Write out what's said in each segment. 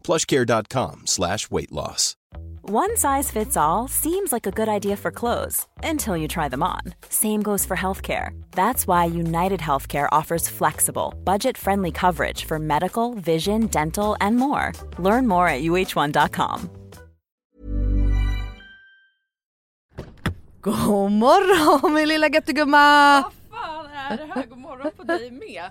plushcare.com slash weight loss. One size fits all seems like a good idea for clothes until you try them on. Same goes for healthcare. That's why United Healthcare offers flexible, budget friendly coverage for medical, vision, dental, and more. Learn more at uh1.com. God morgon min lilla göttegumma! Vad fan är det här? God morgon på dig med.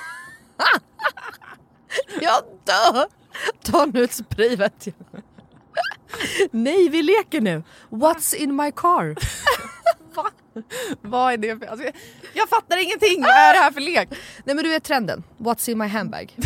Jag dör! Ta nu ett spray vet jag. Nej vi leker nu. What's in my car? Va? Vad är det för... Alltså, jag, jag fattar ingenting! Vad är det här för lek? Nej men du vet trenden. What's in my handbag?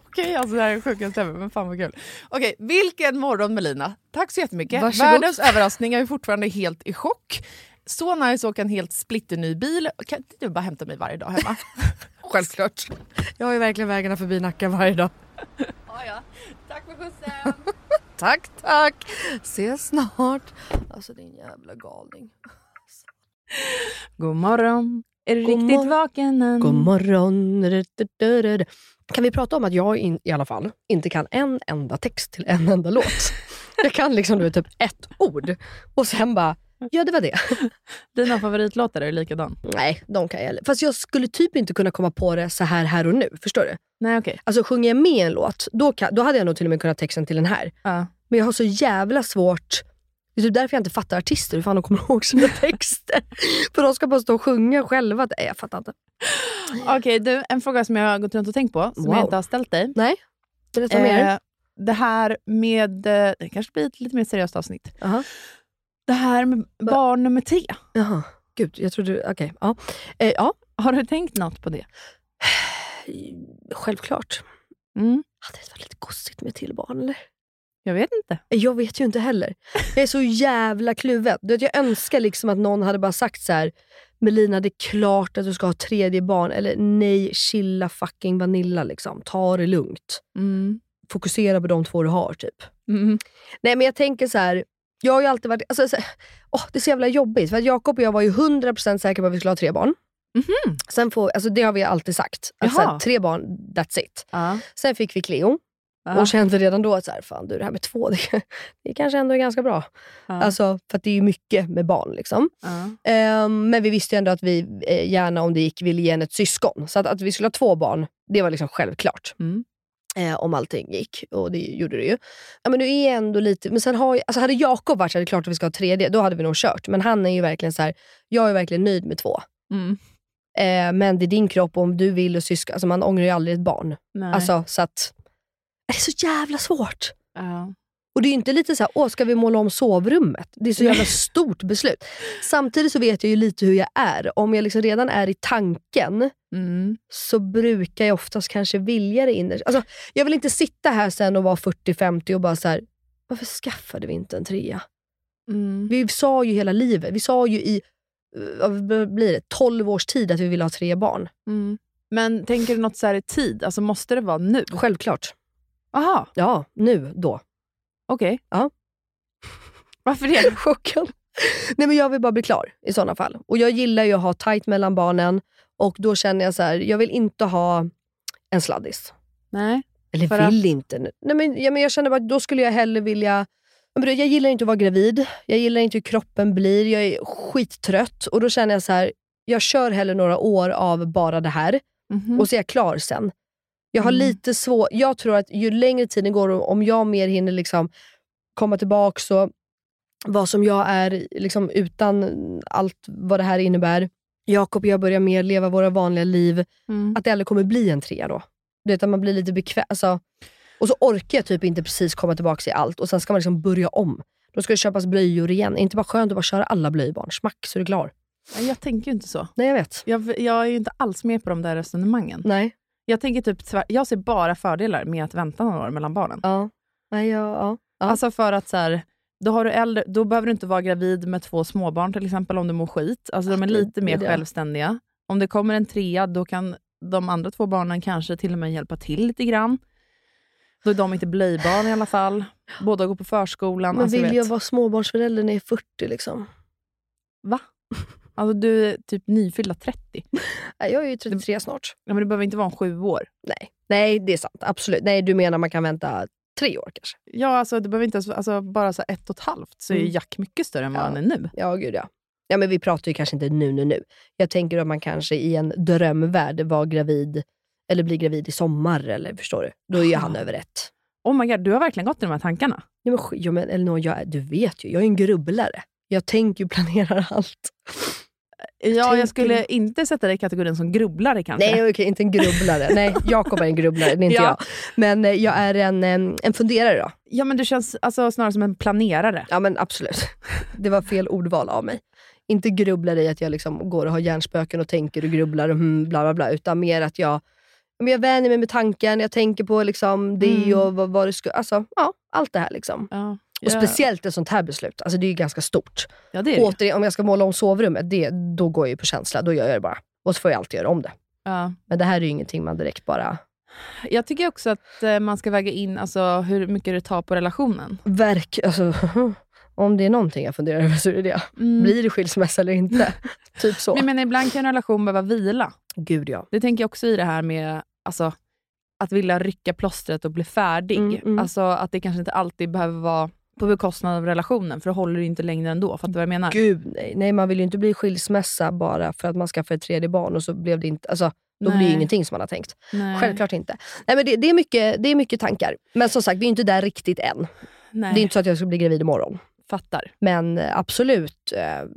Okej, alltså det här är sjukaste ever, men fan vad kul. Okej, vilken morgon Melina. Tack så jättemycket. Varsågod. Världens överraskning, jag är fortfarande helt i chock. Så nice att åka en helt splitterny bil. Kan inte du bara hämta mig varje dag hemma? Självklart. Jag har ju verkligen vägarna förbi Nacka varje dag. ja, ja. Tack för skjutsen. Tack, tack. Ses snart. Alltså din jävla galning. God morgon. Är du God riktigt mor- vaken än? God morgon. Kan vi prata om att jag in, i alla fall inte kan en enda text till en enda låt? Jag kan liksom du typ ett ord och sen bara, ja det var det. Dina favoritlåtar är likadan? Nej, de kan jag. Fast jag skulle typ inte kunna komma på det så här här och nu. Förstår du? Nej, okej. Alltså sjunger jag med en låt, då, kan, då hade jag nog till och med kunnat texten till den här. Ja. Men jag har så jävla svårt det är typ därför jag inte fattar artister, hur fan de kommer ihåg sina texter. För de ska bara stå och sjunga själva. Nej, jag fattar inte. Okej, du, en fråga som jag har gått runt och tänkt på, som Wow. jag inte har ställt dig. Nej, berätta mer. Eh, det här med, eh, det kanske blir ett lite mer seriöst avsnitt. Aha. Det här med barn nummer tre. Jaha, gud, jag trodde... Okej, ja. Eh, ja. Har du tänkt något på det? Självklart. Mm. Hade det varit lite gossigt med till barn eller? Jag vet inte. Jag vet ju inte heller. Jag är så jävla kluven. Du vet, jag önskar liksom att någon hade bara sagt så här. Melina, det är klart att du ska ha tredje barn. Eller nej, chilla fucking Vanilla. Liksom. Ta det lugnt. Mm. Fokusera på de två du har. typ. Mm. Nej men jag tänker så här. Jag har ju alltid varit... Alltså, så, åh, det är så jävla jobbigt. För Jakob och jag var ju 100% säkra på att vi skulle ha tre barn. Mhm. Sen får, alltså, det har vi alltid sagt. Att, så Jaha. här, tre barn, that's it. Ja. Sen fick vi Cleo. Ja. Och kände redan då att så här, fan, du, det här med två, det, det kanske ändå är ganska bra. Ja. Alltså, för det är ju mycket med barn. Liksom. Ja. Ehm, men vi visste ju ändå att vi eh, gärna, om det gick, ville ge henne ett syskon. Så att, att vi skulle ha två barn, det var liksom självklart. Mm. Eh, om allting gick. Och det gjorde det ju. Ja, men nu är ändå lite... Men sen har, alltså hade Jakob varit så hade det klart att vi ska ha tredje, då hade vi nog kört. Men han är ju verkligen så här, jag är verkligen nöjd med två. Mm. Eh, men det är din kropp och om du vill och syskon, alltså man ångrar ju aldrig ett barn. Nej. Alltså, så att, det är så jävla svårt. ja. Och det är inte lite så här, åh ska vi måla om sovrummet? Det är så jävla stort beslut. Samtidigt så vet jag ju lite hur jag är. Om jag liksom redan är i tanken Mm. så brukar jag oftast kanske vilja det innerst. Alltså, jag vill inte sitta här sen och vara 40-50 och bara så här, varför skaffade vi inte en trea? Mm. Vi sa ju hela livet, vi sa ju i eh, blir det, 12 års tid att vi vill ha tre barn. Mm. Men tänker du något så här i tid? Alltså måste det vara nu? Självklart. Aha, Ja, nu, då. okej. Ja. Varför det? Chocken. Nej men jag vill bara bli klar i sådana fall. Och jag gillar ju att ha tight mellan barnen och då känner jag så här, jag vill inte ha en sladdis. Nej. Eller För vill inte. nu. Nej, men, ja, men jag känner bara att då skulle jag hellre vilja... Jag gillar inte att vara gravid. Jag gillar inte hur kroppen blir. Jag är skittrött. Och då känner jag så här, jag kör hellre några år av bara det här Mhm. och så är jag klar sen. Jag har Mm. lite svårt... Jag tror att ju längre tiden går, och om jag mer hinner liksom komma tillbaka så vad som jag är liksom, utan allt vad det här innebär. Jakob och jag börjar mer leva våra vanliga liv. Mm. Att det aldrig kommer bli en trea då. Du vet, att man blir lite bekväm. Alltså, och så orkar jag typ inte precis komma tillbaka i allt och sen ska man liksom börja om. Då ska det köpas blöjor igen. Är inte bara skönt att bara köra alla blöjbarn? Smack så är du klar. Jag tänker ju inte så. Nej jag vet. Jag, jag är ju inte alls med på de där resonemangen. Nej. Jag tänker typ jag ser bara fördelar med att vänta några år mellan barnen. Ja. Ja, ja. ja. Alltså för att så här, då, har du äldre, då behöver du inte vara gravid med två småbarn till exempel om du mår skit. Alltså de är det- lite mer självständiga. Om det kommer en trea, då kan de andra två barnen kanske till och med hjälpa till lite grann. Då är de inte blöjbarn i alla fall. Båda går på förskolan. Men alltså, vill jag vara småbarnsförälder när jag är 40 liksom? Va? Alltså du är typ nyfyllda 30. Nej, jag är ju 33 snart. Ja, men du behöver inte vara om sju år. Nej. Nej, det är sant. Absolut. Nej, du menar man kan vänta tre år kanske? Ja, alltså, det behöver inte alltså, bara så ett och ett halvt så är Mm. Jack mycket större än vad Ja. han är nu. Ja, gud ja. Ja, men vi pratar ju kanske inte nu, nu, nu. Jag tänker att man kanske i en drömvärld var gravid, eller blir gravid i sommar, eller förstår du? Då är ju han Ah. över ett. Oh my god, du har verkligen gått i de här tankarna. Ja, men, ja, men Elinor, jag, du vet ju, jag är en grubblare. Jag tänker och planerar allt. Ja, jag skulle inte sätta dig i kategorin som grubblare kanske. Nej, okej, inte en grubblare. Nej, Jakob är en grubblare, det är inte Ja. jag. Men eh, jag är en, en funderare då. Ja, men du känns alltså, snarare som en planerare. Ja, men absolut. Det var fel ordval av mig. Inte grubblare i att jag liksom går och har hjärnspöken och tänker och grubblar och hmm, bla bla bla. Utan mer att jag, men jag vänjer mig med tanken, jag tänker på liksom det Mm. och vad, vad det skulle... Alltså, ja, allt det här. Liksom. Ja, Och ja. speciellt ett sånt här beslut. Alltså, det är ju ganska stort. Ja, det är. Återigen, om jag ska måla om sovrummet, det, då går jag ju på känsla. Då gör jag det bara. Och så får jag alltid göra om det. Ja. Men det här är ju ingenting man direkt bara... Jag tycker också att eh, man ska väga in alltså, hur mycket det tar på relationen. Verk, alltså, om det är någonting jag funderar över så är det det. Mm. Blir det skilsmässa eller inte? typ så. Men, menar, ibland kan en relation behöva vila. Gud ja. Det tänker jag också i det här med alltså, att vilja rycka plåstret och bli färdig. Mm, mm. Alltså att det kanske inte alltid behöver vara på bekostnad av relationen, för det håller inte längre ändå. Fattar du vad jag menar? Gud nej. nej. Man vill ju inte bli skilsmässa bara för att man skaffar ett tredje barn och så blev det inte... Alltså, då blir det ju Nej. ingenting som man har tänkt. Nej. Självklart inte. Nej, men det, det, är mycket, det är mycket tankar. Men som sagt, vi är inte där riktigt än. Nej. Det är inte så att jag ska bli gravid imorgon. Fattar. Men eh, absolut eh,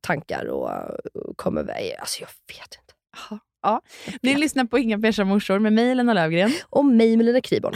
tankar och eh, kommer... väl- Alltså jag vet inte. Jaha. Ja. Ni lyssnar på Inga beiga morsor med mig, Lena Lövgren. Och mig med Lina Kriborn.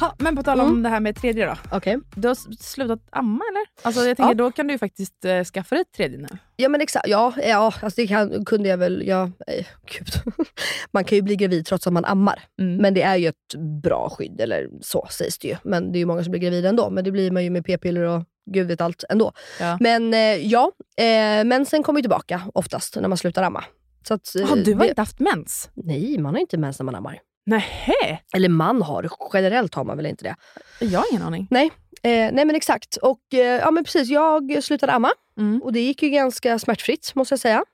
Ha, men på tal om Mm. det här med tredje då. Okej. Du har slutat amma eller? Alltså jag tänker, Ja. då kan du ju faktiskt eh, skaffa dig ett tredje nu. Ja men exakt, ja, ja alltså det kan, kunde jag väl, ja, nej, gud. Man kan ju bli gravid trots att man ammar. Mm. Men det är ju ett bra skydd, eller så sägs det ju. Men det är ju många som blir gravida ändå. Men det blir man ju med p-piller och gud vet allt ändå. Ja. Men eh, ja, eh, mensen kommer ju tillbaka oftast när man slutar amma. Så att, eh, Har du har det, inte haft mens? Nej, man har inte mens när man ammar. Nähä? Eller man har, generellt har man väl inte det. Jag har ingen aning. Eh, nej men exakt. Och eh, ja men precis, jag slutade amma. Mm. Och det gick ju ganska smärtfritt måste jag säga.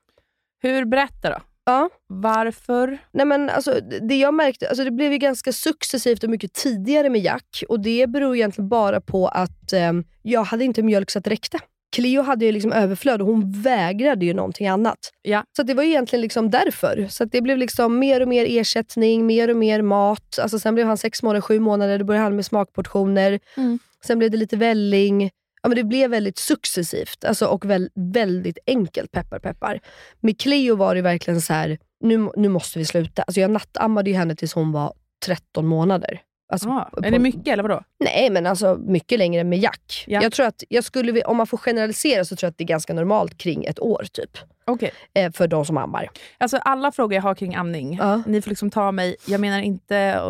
Hur, berätta då. Ja. Varför? Nej men alltså, det jag märkte, alltså det blev ju ganska successivt och mycket tidigare med Jack. Och det beror egentligen bara på att eh, jag hade inte mjölk så att det räckte. Cleo hade ju liksom överflöd och hon vägrade ju någonting annat. Ja. Så det var ju egentligen liksom därför. Så det blev liksom mer och mer ersättning, mer och mer mat. Alltså sen blev han sex månader, sju månader, då började han med smakportioner. Mm. Sen blev det lite välling. Ja, men det blev väldigt successivt alltså, och väl, väldigt enkelt. Peppar peppar. Med Cleo var det verkligen så här, nu, nu måste vi sluta. Alltså, jag nattammade ju henne tills hon var 13 månader. Alltså, Ah, på- är det mycket eller vadå? Nej, men alltså mycket längre än med Jack. Ja. Jag tror att jag skulle, om man får generalisera så tror jag att det är ganska normalt kring ett år typ. Okej. Eh, för de som ammar. Alltså alla frågor jag har kring amning, Ja. ni får liksom ta mig, jag menar inte eh,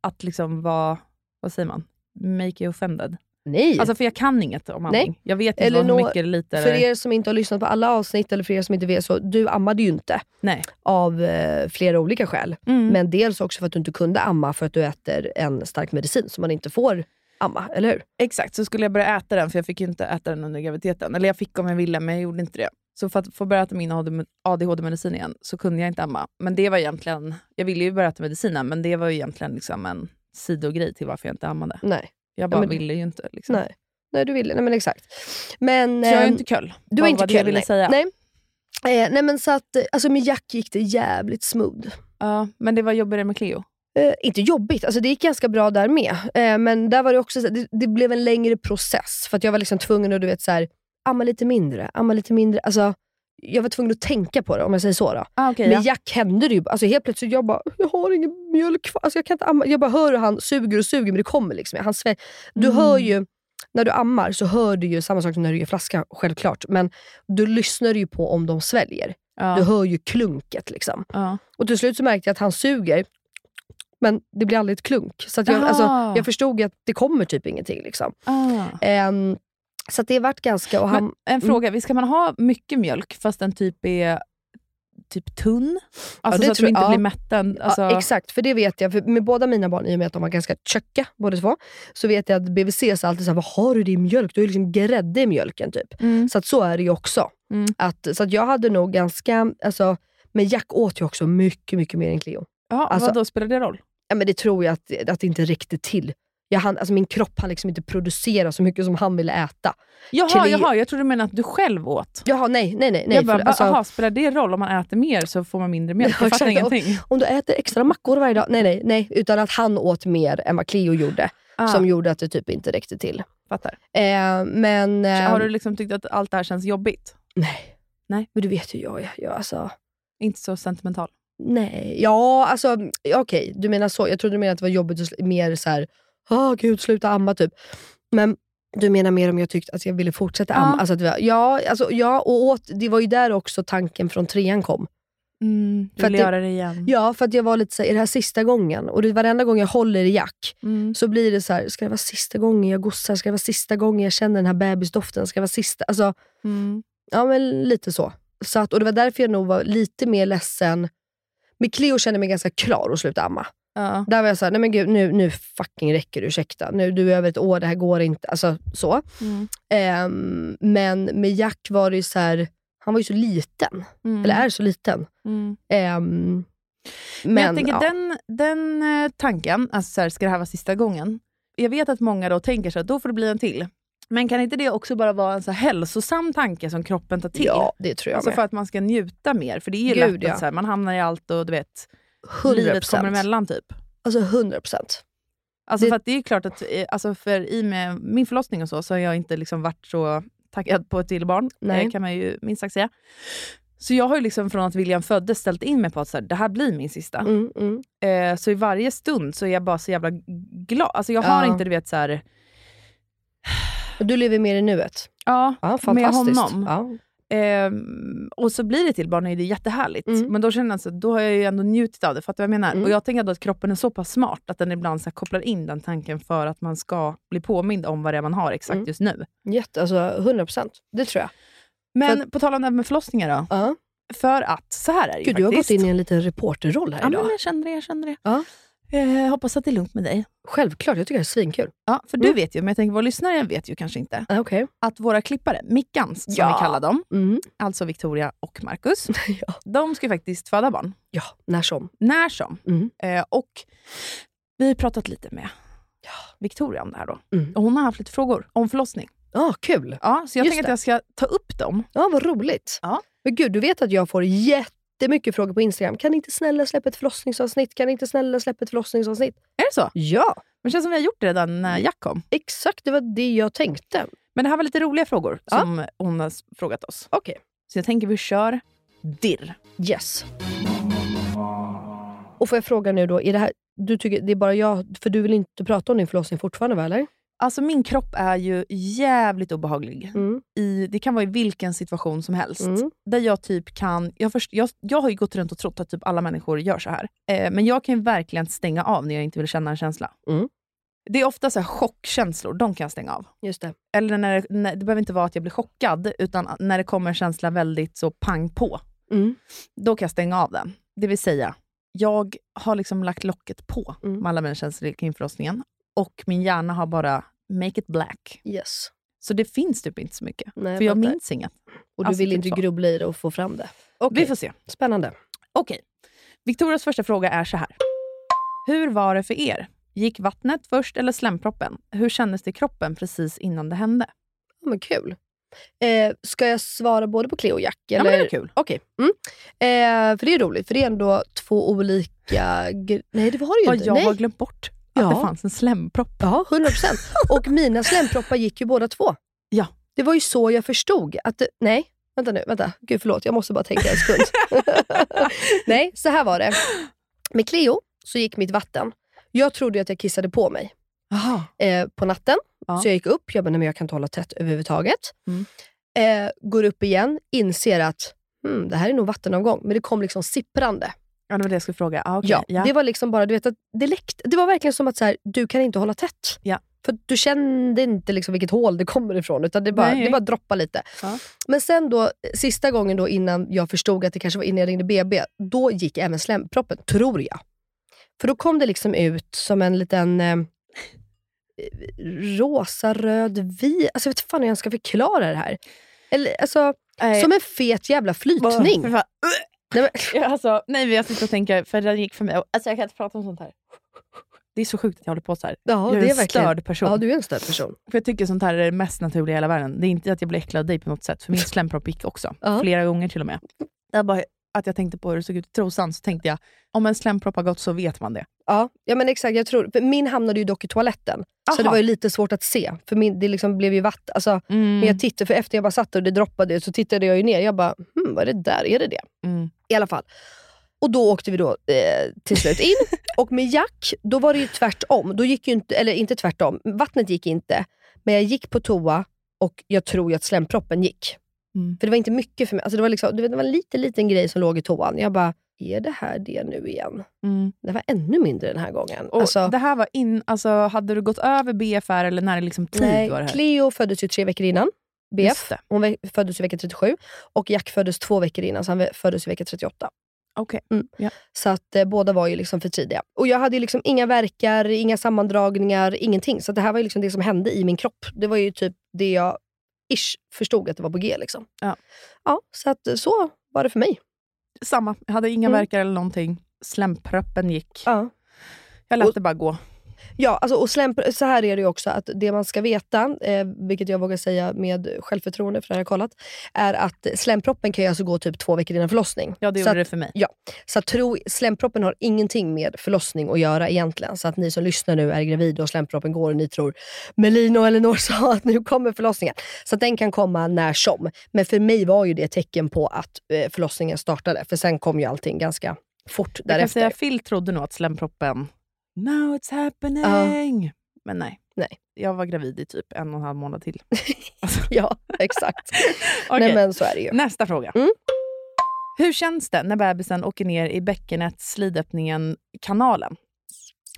att liksom vara, vad säger man? Make you offended. Nej. Alltså för jag kan inget om amning. Nej. Jag vet inte Eller hur mycket eller lite. för er som inte har lyssnat på alla avsnitt eller för er som inte vet, så du ammade ju inte. Nej. Av eh, flera olika skäl. Mm. Men dels också för att du inte kunde amma för att du äter en stark medicin som man inte får amma, eller hur? Exakt, så skulle jag börja äta den, för jag fick ju inte äta den under graviditeten. Eller jag fick om jag ville, men jag gjorde inte det. Så för att få börja äta min ADHD-medicin igen så kunde jag inte amma. Men det var egentligen, jag ville ju börja äta medicinen, men det var ju egentligen liksom en sidogrej till varför jag inte ammade. Nej. Jag bara men- ville ju inte. Liksom. Nej. Nej, du ville. Nej men exakt. Men, Så jag är ehm, inte köll. Du är inte kul, ville nej. säga. Nej. Eh, nej men så att, alltså med Jack gick det jävligt smooth. Ja, men det var jobbigare med Cleo. Eh, inte jobbigt, alltså det gick ganska bra där med. Eh, men där var det också så, det, det blev en längre process. För att jag var liksom tvungen att du vet, så här, amma lite mindre, amma lite mindre. Alltså, jag var tvungen att tänka på det om jag säger så. Då. Ah, okay, Med ja. Jack hände det ju. Alltså helt plötsligt, jag bara, jag har ingen mjölk kvar. Alltså jag, kan inte amma. jag bara hör hur han suger och suger men det kommer liksom. Han svär. Du Mm. hör ju, när du ammar så hör du ju samma sak som när du ger flaska, självklart. Men du lyssnar ju på om de sväljer. Ja. Du hör ju klunket. liksom. Ja. Och till slut så märkte jag att han suger, men det blir aldrig ett klunk. Så jag, alltså, jag förstod att det kommer typ ingenting. Liksom. Ah. Så det vart ganska... Och han, Men en fråga, mm. ska man ha mycket mjölk fast den typ är typ tunn? Alltså det så att de inte jag. blir mätten? Alltså, Ja, exakt, för det vet jag. För med båda mina barn, i och med att de var ganska tjocka båda två, så vet jag att BVC sa alltid såhär, vad har du i din mjölk? Du har ju liksom grädde i mjölken. typ. Mm. Så att så är det ju också. Mm. Att, så att jag hade nog ganska... Alltså, men Jack åt ju också mycket, mycket mer än Cleo. Jaha, Alltså- vad då spelar det roll? Ja, men det tror jag att, att det inte räckte till. Jag hann, alltså min kropp hann liksom inte producera så mycket som han ville äta. Jaha, Kle- jaha, jag trodde du menade att du själv åt. Jaha, nej, nej, nej. nej jag bara, för, alltså, aha, spelar det roll om man äter mer så får man mindre mjölk? Ja, Jag fattar ingenting. om du äter extra mackor varje dag. Nej, nej, nej. Utan att han åt mer än vad Cleo gjorde. Ah, Som gjorde att det typ inte räckte till. fattar. Eh, men... Eh, har du liksom tyckt att allt det här känns jobbigt? Nej. Nej. Men du vet ju jag är. Jag, alltså, Inte så sentimental? nej. Ja, alltså okej. Du menar så. Jag trodde du menade att det var jobbigt och mer så här. Åh gud, sluta amma typ. Men du menar mer om jag tyckte att jag ville fortsätta Ja. amma? Alltså, att det var, ja, alltså, ja, och åt, det var ju där också tanken från trean kom. Mm, du vill göra det igen? Ja, för att jag var lite så här, är det här sista gången? Och det, varenda gång jag håller i Jack Mm. så blir det så här, ska det vara sista gången jag gossar? Ska det vara sista gången jag känner den här bebisdoften? Ska det vara sista? Alltså, Mm. ja men lite så. så att, och det var därför jag nog var lite mer ledsen. Med Cleo kände jag mig ganska klar att sluta amma. Ja. Där var jag såhär, nej men gud nu, nu fucking räcker det, ursäkta. Nu, du är över ett år, det här går inte. Alltså så. Mm. Ehm, men med Jack var det ju så här, han var ju så liten. Mm. Eller är så liten. Mm. Ehm, Men, jag tänker ja. den, den eh, tanken, alltså så här, ska det här vara sista gången? Jag vet att många då tänker så att då får det bli en till. Men kan inte det också bara vara en så hälsosam tanke som kroppen tar till? Ja, det tror jag alltså med. för att man ska njuta mer. För det är ju Gud, lätt ja. att så här, man hamnar i allt och du vet, 100%. livet kommer emellan typ. Alltså 100 procent. Alltså Det- för det är klart att eh, alltså för i med min förlossning och så, så har jag inte liksom varit så taggad på ett till barn. Nej. Det kan man ju minst sagt säga. Så jag har ju liksom från att William föddes ställt in mig på att så här, det här blir min sista. Mm, mm. Eh, så i varje stund så är jag bara så jävla glad. Alltså jag har Ja. inte, du vet så här, du lever mer i nuet. ja, Ja, med honom. Ja. Ehm, och så blir det till barn och det är jättehärligt. Mm. Men då känner jag så då har jag ju ändå njutit av det. Fattar du vad jag menar? Mm. Och jag tänker då att kroppen är så pass smart att den ibland så kopplar in den tanken för att man ska bli påmind om vad det är man har exakt Mm. just nu. Jätte, alltså 100 procent. Det tror jag. Men på tal om det här med förlossningar då. Ja. För att, så här är det ju Gud, du har faktiskt. gått in i en liten reporterroll här Ja, idag. men jag kände det. Jag kände det. Ja. Eh, hoppas att det är lugnt med dig. Självklart, jag tycker det är svinkul. Ja, för du Mm. vet ju, men jag tänker våra lyssnare vet ju kanske inte, Ah, Okej. att våra klippare, Mickans som Ja. vi kallar dem, Mm. alltså Victoria och Marcus, ja. de ska ju faktiskt föda barn. ja, när som. När som. Mm. Eh, och vi har pratat lite med Victoria om det här då. Mm. Och hon har haft lite frågor om förlossning. Ah, kul. Ja, så jag Just tänker det. att jag ska ta upp dem. Ja, vad roligt. Ja. Men gud, du vet att jag får jättemycket frågor på Instagram. Kan ni inte snälla släppa ett förlossningsavsnitt? Kan ni inte snälla släppa ett förlossningsavsnitt? Är det så? Ja, Men det känns som vi har gjort det redan när Jack kom. exakt. Det var det jag tänkte. Men det här var lite roliga frågor Ja. som hon har frågat oss. Okej. Så jag tänker vi kör dirr. Yes. Och får jag fråga nu då, är det här, du tycker det är bara jag, för du vill inte prata om din förlossning fortfarande va, eller? Alltså min kropp är ju jävligt obehaglig. Mm. I, det kan vara i vilken situation som helst. Mm. Där jag typ kan... Jag, först, jag, jag har ju gått runt och trott att typ alla människor gör så här. Eh, men jag kan ju verkligen stänga av när jag inte vill känna en känsla. Mm. Det är ofta så här chockkänslor, de kan jag stänga av. Just det. Eller när, det- när, det behöver inte vara att jag blir chockad, utan när det kommer en känsla väldigt så pang på. Mm. Då kan jag stänga av den. Det vill säga, jag har liksom lagt locket på Mm. med alla mina känslor kring förlossningen. Och min hjärna har bara make it black. Yes. Så det finns typ inte så mycket. Nej, för jag fattar. minns inget. Och du Alltså, vill typ inte så. grubbla i det och få fram det? Okej, Vi får se. spännande. Okej. Victorias första fråga är så här. Hur var det för er? Gick vattnet först eller slemproppen? Hur kändes det i kroppen precis innan det hände? Ja, men kul. Eh, ska jag svara både på Cleo och Jack? Ja, Eller? men det är kul. Okej. Mm. Eh, för det är roligt, för det är ändå två olika... Nej, det var det ju Vad inte. jag Nej. har glömt bort att Ja. det fanns en slempropp. Ja, 100 procent. Och mina slemproppar gick ju båda två. Ja. Det var ju så jag förstod att... Det, nej, vänta nu. Vänta. Gud förlåt, jag måste bara tänka en sekund. nej, så här var det. Med Cleo så gick mitt vatten. Jag trodde att jag kissade på mig eh, på natten. Ja. Så jag gick upp, jag bara, nej, men jag kan inte hålla tätt överhuvudtaget. Mm. Eh, går upp igen, inser att hmm, det här är nog vattenavgång. Men det kom liksom sipprande. Ja, det var det jag skulle fråga. Ah, okay. Ja, ja. Det var liksom bara, du vet, att det läckte. Det var verkligen som att så här, du kan inte hålla tätt. Ja. För du kände inte liksom vilket hål det kommer ifrån, utan det bara, Nej. det bara droppade lite. Ja. Men sen då, sista gången då innan jag förstod att det kanske var innan jag ringde BB, då gick även slemproppen, tror jag. För då kom det liksom ut som en liten eh, rosa, röd, vit... Alltså jag vet fan hur jag ska förklara det här. Eller, alltså, Nej. som en fet jävla flytning. Fan. Nej, men, alltså, nej, men jag sitter och tänker, för det gick för mig. Alltså, jag kan inte prata om sånt här. Det är så sjukt att jag håller på så här. ja, jag är det är en verkligen... störd person. Ja, du är en störd person. För jag tycker sånt här är det mest naturliga i hela världen. Det är inte att jag blir äcklad av dig på något sätt, för min slempropp gick också. Ja. Flera gånger till och med. Var bara att jag tänkte på hur det såg ut i trosan, så tänkte jag, om en slempropp har gått så vet man det. Ja, ja men exakt. Jag tror, min hamnade ju dock i toaletten. Så Aha. det var ju lite svårt att se. För min, det liksom blev ju vatten. Alltså, Mm. Men jag tittade, för efter jag bara satt där och det droppade så tittade jag ju ner. Jag bara, hmm, vad är det där? Är det det? Mm. I alla fall. Och då åkte vi då eh, till slut in. och med Jack, då var det ju tvärtom. Då gick ju inte, eller inte tvärtom, vattnet gick inte. Men jag gick på toa och jag tror ju att slemproppen gick. Mm. För det var inte mycket för mig. Alltså det, var liksom, det var en liten, liten grej som låg i toan. Jag bara, är det här det nu igen? Mm. Det var ännu mindre den här gången. Och alltså, det här var in, alltså, hade du gått över BFR eller när det liksom tid nej, var det här? Cleo föddes ju tre veckor innan BF. Hon föddes i vecka 37 och Jack föddes två veckor innan, så han föddes i vecka 38. Okej. Så att eh, båda var ju liksom för tidiga. Och jag hade ju liksom inga verkar, inga sammandragningar, ingenting. Så det här var ju liksom det som hände i min kropp. Det var ju typ det jag ish förstod att det var på G. Liksom. Ja. Ja, så att så var det för mig. Samma. Jag hade inga Mm. verkar eller någonting. Slemproppen gick. Ja. Jag lät Och- det bara gå. Ja, alltså, och slämp, så här är det också att det man ska veta, eh, vilket jag vågar säga med självförtroende, för det har jag kollat, är att slemproppen kan ju alltså gå typ två veckor innan förlossning. Ja, det så gjorde att, det för mig. Så att tro, slemproppen har ingenting med förlossning att göra egentligen. Så att ni som lyssnar nu är gravida och slemproppen går och ni tror Melina och Elinor sa att nu kommer förlossningen. Så att den kan komma när som. Men för mig var ju det ett tecken på att eh, förlossningen startade. För sen kom ju allting ganska fort Jag kan därefter. säga Phil trodde nog att slemproppen, now it's happening. Men nej. Nej. Jag var gravid i typ en och en halv månad till. Ja, exakt. Okej. Nej men så är det ju. Nästa fråga. Mm. Hur känns det när bebisen åker ner i bäckenet, slidöppningen, kanalen?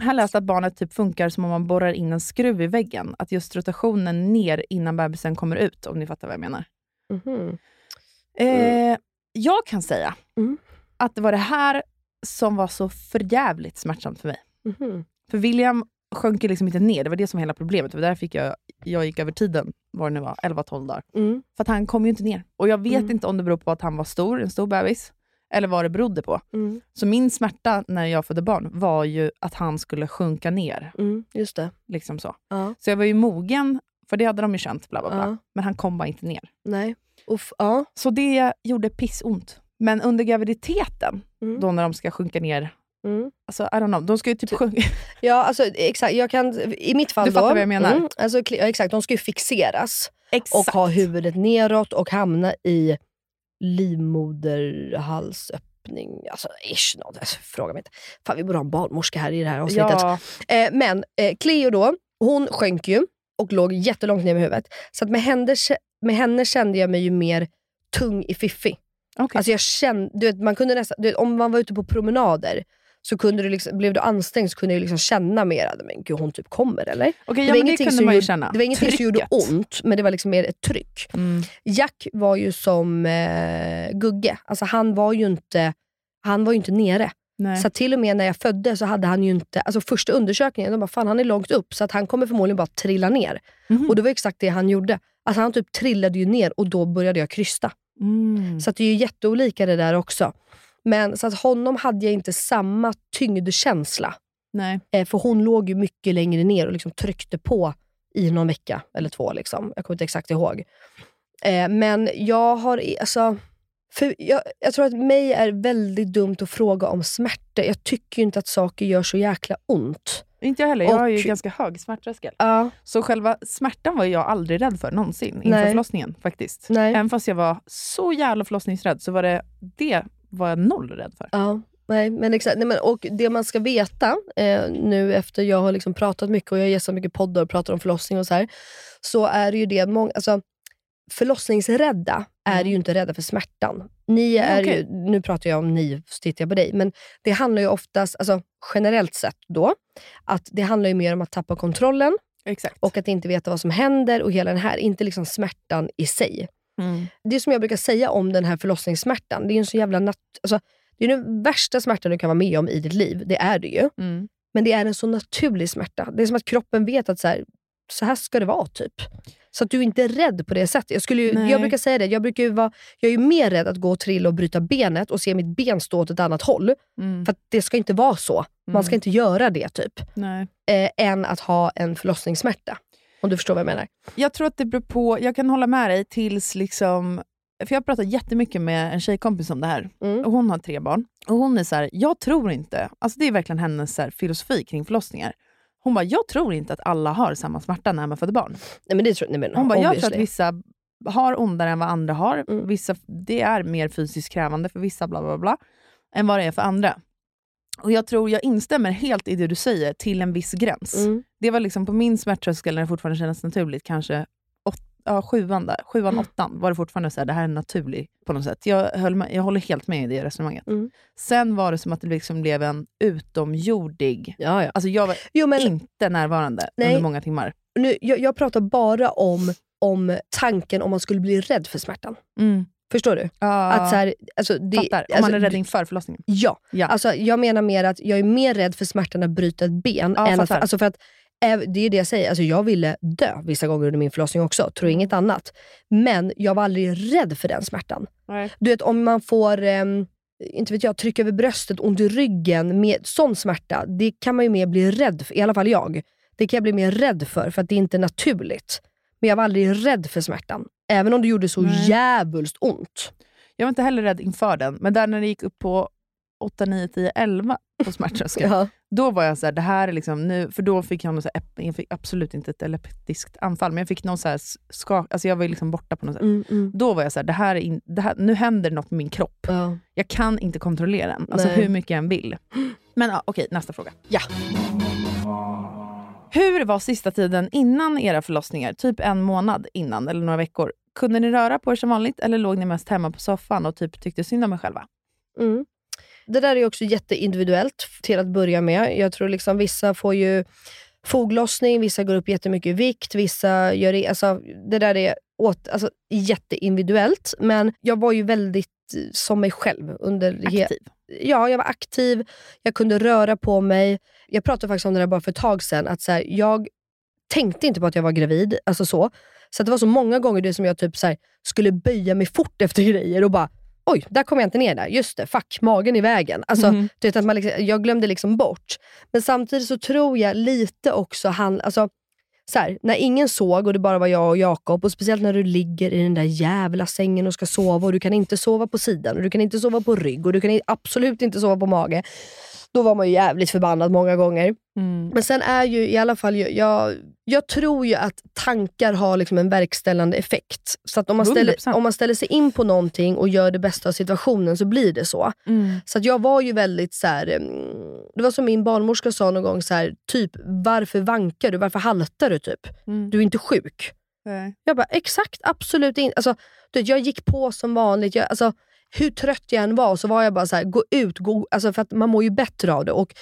Här läste att barnet typ funkar som om man borrar in en skruv i väggen. Att just rotationen ner innan bebisen kommer ut, om ni fattar vad jag menar. Mhm. Eh, jag kan säga Mm. att det var det här som var så förjävligt smärtsamt för mig. Mhm. För William sjönk liksom inte ner, det var det som var hela problemet. Det var därför fick jag, jag gick över tiden, vad det nu var, 11-12 dagar. Mm. För att han kom ju inte ner. Och jag vet Mm. inte om det beror på att han var stor, en stor bebis, eller vad det berodde på. Mm. Så min smärta när jag födde barn var ju att han skulle sjunka ner. Mm. Just det. Liksom så. Ja. så jag var ju mogen, för det hade de ju känt, bla bla bla. Ja. men han kom bara inte ner. Nej. Uff, ja. Så det gjorde pissont. Men under graviditeten, Mm. då när de ska sjunka ner, Mm. alltså I don't know, de ska ju typ sjunka... Ja, alltså exakt. Jag kan, I mitt fall Du fattar då, vad jag menar. Mm, alltså, exakt, de ska ju fixeras Exakt. och ha huvudet neråt och hamna i livmoderhalsöppning. Alltså ish, något. Alltså, fråga mig inte. Fan, vi borde ha en barnmorska här i det här avsnittet. Ja, Eh, men eh, Cleo då, hon sjönk ju och låg jättelångt ner med huvudet. Så att med, henne, med henne kände jag mig ju mer tung i fiffi. okej. Alltså jag kände, du vet, man kunde nästan, du vet, om man var ute på promenader så kunde du liksom, blev du ansträngd så kunde jag liksom känna mer att men gud, hon typ kommer eller? Okej, det ja, var det ingenting kunde som gjorde- känna. Det var ingenting som gjorde Trycket. ont, men det var liksom mer ett tryck. Mm. Jack var ju som eh, Gugge. Alltså han var ju inte, han var inte nere. Nej. Så till och med när jag födde så hade han ju inte, alltså första undersökningen, de bara fan han är långt upp så att han kommer förmodligen bara trilla ner. Mhm. Och det var exakt det han gjorde. Alltså han typ trillade ju ner och då började jag krysta. Mm. Så att det är ju jätteolika det där också. Men så att honom hade jag inte samma tyngdkänsla. Nej. Eh, för hon låg ju mycket längre ner och liksom tryckte på i någon vecka eller två. Liksom. Jag kommer inte exakt ihåg. Eh, men jag har, alltså, för jag, jag tror att mig är väldigt dumt att fråga om smärta. Jag tycker inte att saker gör så jäkla ont. Inte jag heller. Jag har ju Och- ganska hög smärttröskel. Ja, Så själva smärtan var jag aldrig rädd för någonsin inför Nej. förlossningen. faktiskt. Nej. Även fast jag var så jävla förlossningsrädd så var det, det var jag noll rädd för. Ja, nej, men exakt. Nej, men, och det man ska veta eh, nu efter jag har liksom pratat mycket och jag har gästat mycket poddar och pratat om förlossning och så här, så är det ju det många, alltså, förlossningsrädda är ju inte rädda för smärtan. Ni är okej. ju, nu pratar jag om ni, så tittar jag på dig, men det handlar ju oftast, alltså, generellt sett då, att det handlar ju mer om att tappa kontrollen Exakt. och att inte veta vad som händer och hela den här, inte liksom smärtan i sig mm. det som jag brukar säga om den här förlossningssmärtan, det är en så jävla nat- alltså, det är den värsta smärtan du kan vara med om i ditt liv. Det är det ju. Mm. Men det är en så naturlig smärta. Det är som att kroppen vet att så här, så här ska det vara. typ. Så att du inte är rädd på det sättet. Jag, skulle ju, jag brukar säga det, jag, brukar vara, jag är mer rädd att gå och trilla och bryta benet och se mitt ben stå åt ett annat håll. Mm. För att det ska inte vara så. Man ska Mm. inte göra det typ. Eh, än att ha en förlossningssmärta. Om du förstår vad jag menar. Jag tror att det beror på, jag kan hålla med dig tills liksom, för jag har pratat jättemycket med en tjejkompis om det här. Mm. Och hon har tre barn. Och hon är så här, jag tror inte, alltså det är verkligen hennes så här, filosofi kring förlossningar. Hon bara, jag tror inte att alla har samma smärta när man föder barn. Nej, men det tror, nej, men, Hon bara, jag tror att vissa har ondare än vad andra har. Mm. Vissa, det är mer fysiskt krävande för vissa, bla bla bla, än vad det är för andra. Och Jag tror jag instämmer helt i det du säger, till en viss gräns. Mm. Det var liksom på min smärttröskel, när det fortfarande kändes naturligt, kanske åt, ja, sjuan, där, sjuan Mm. åttan, var det fortfarande så här, det här är naturligt på något sätt. Jag, höll jag håller helt med i det resonemanget. Mm. Sen var det som att det liksom blev en utomjordig... Ja, ja. Alltså jag var Jo, men, inte närvarande Nej. under många timmar. nu, jag, jag pratar bara om, om tanken om man skulle bli rädd för smärtan. Förstår du? Ja, Att så här, alltså, det, fattar. Om alltså, man är rädd du- inför förlossningen. Ja. Ja. Alltså, jag menar mer att jag är mer rädd för smärtan att bryta ett ben. Ja, än att, alltså för att, eh, det är det jag säger, alltså, jag ville dö vissa gånger under min förlossning också, tror inget annat. Men jag var aldrig rädd för den smärtan. Nej. Du vet om man får ehm, inte vet jag, tryck över bröstet, ont i ryggen, med sån smärta, det kan man ju mer bli rädd för, i alla fall jag. Det kan jag bli mer rädd för, för att det är inte naturligt. Men jag var aldrig rädd för smärtan. Även om det gjorde så Nej. jävulst ont. Jag var inte heller rädd inför den, men där när det gick upp på 8, 9, 10, 11 på smärttröskeln, Ja. då var jag så här, det här är liksom nu, för då fick jag, så här, jag fick absolut inte ett epileptiskt anfall, men jag fick någon så här skak, alltså jag var liksom borta på något sätt. Mm, mm. Då var jag så här, det här är in, det här, nu händer något med min kropp. Ja. Jag kan inte kontrollera den, alltså Nej. hur mycket jag än vill. Men ja, okej, nästa fråga. Ja. Hur var sista tiden innan era förlossningar? Typ en månad innan, eller några veckor. Kunde ni röra på er som vanligt, eller låg ni mest hemma på soffan och typ tyckte synd om er själva? Mm. Det där är också jätteindividuellt till att börja med. Jag tror liksom vissa får ju foglossning, vissa går upp jättemycket i vikt, vissa gör det. Alltså, det där är åt, alltså, jätteindividuellt. Men jag var ju väldigt eh, som mig själv. under Aktiv. Ja, jag var aktiv, jag kunde röra på mig. Jag pratade faktiskt om det där bara för ett tag sedan. Att så här, jag tänkte inte på att jag var gravid. Alltså så. Så det var så många gånger det som jag typ så här, skulle böja mig fort efter grejer och bara Oj, där kom jag inte ner där. Just det, fuck, magen i vägen. Alltså, Mhm. du vet, att man liksom, jag glömde liksom bort. Men samtidigt så tror jag lite också han, alltså, så här, när ingen såg och det bara var jag och Jakob, och speciellt när du ligger i den där jävla sängen och ska sova och du kan inte sova på sidan, och du kan inte sova på rygg och du kan absolut inte sova på mage. Då var man ju jävligt förbannad många gånger. Mm. Men sen är ju i alla fall, jag, jag, tror ju att tankar har liksom en verkställande effekt. Så att om man, ställer, 100%. om man ställer sig in på någonting och gör det bästa av situationen så blir det så. Mm. Så att jag var ju väldigt så här. mm, Det var som min barnmorska sa någon gång, så här, typ varför vankar du? Varför haltar du? typ? Mm. Du är inte sjuk. Nej. Jag bara, exakt, absolut inte. Alltså, du vet, jag gick på som vanligt. Jag, alltså, hur trött jag än var så var jag bara så här, gå ut, gå, alltså, för att man mår ju bättre av det. Och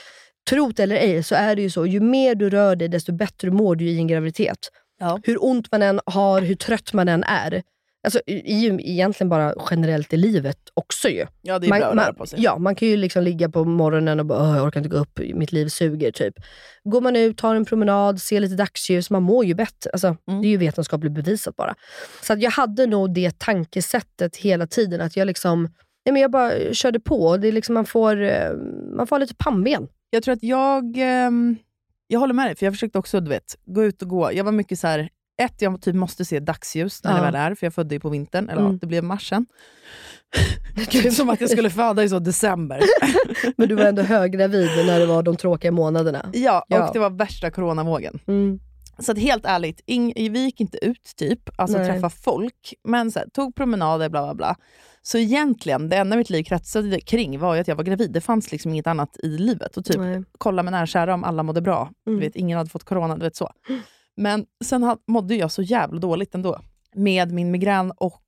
tro det eller ej så är det ju så, ju mer du rör dig desto bättre mår du i en graviditet. Ja. Hur ont man än har, hur trött man än är. Alltså, i, egentligen bara generellt i livet också ju. Ja, det är bra att röra på sig. Ja, man kan ju liksom ligga på morgonen och bara "Åh, jag orkar inte gå upp, mitt liv suger. typ. Går man ut, tar en promenad, ser lite dagsljus, man mår ju bättre. Alltså, Mm. Det är ju vetenskapligt bevisat bara. Så att jag hade nog det tankesättet hela tiden, att jag liksom nej men jag bara körde på. Det är liksom, man, får, eh, man får ha lite pannben. Jag tror att jag... ehm, jag håller med dig, för jag försökte också du vet, gå ut och gå. Jag var mycket så här, ett, jag typ måste se dagsljus när Ja. det väl är, för jag födde ju på vintern. Eller Mm. det blev mars sen. Som att jag skulle föda i så december. Men du var ändå höggravid när det var de tråkiga månaderna. Ja, Ja. och det var värsta coronavågen. Mm. Så att helt ärligt, ing, vi gick inte ut typ, alltså Nej. träffa folk, men så här, tog promenader, bla bla bla. Så egentligen, det enda mitt liv kretsade kring var ju att jag var gravid. Det fanns liksom inget annat i livet. Och typ Nej. kolla med nära kära om alla mådde bra. Mm. Du vet, ingen hade fått corona, du vet så. Men sen mådde jag så jävla dåligt ändå. Med min migrän och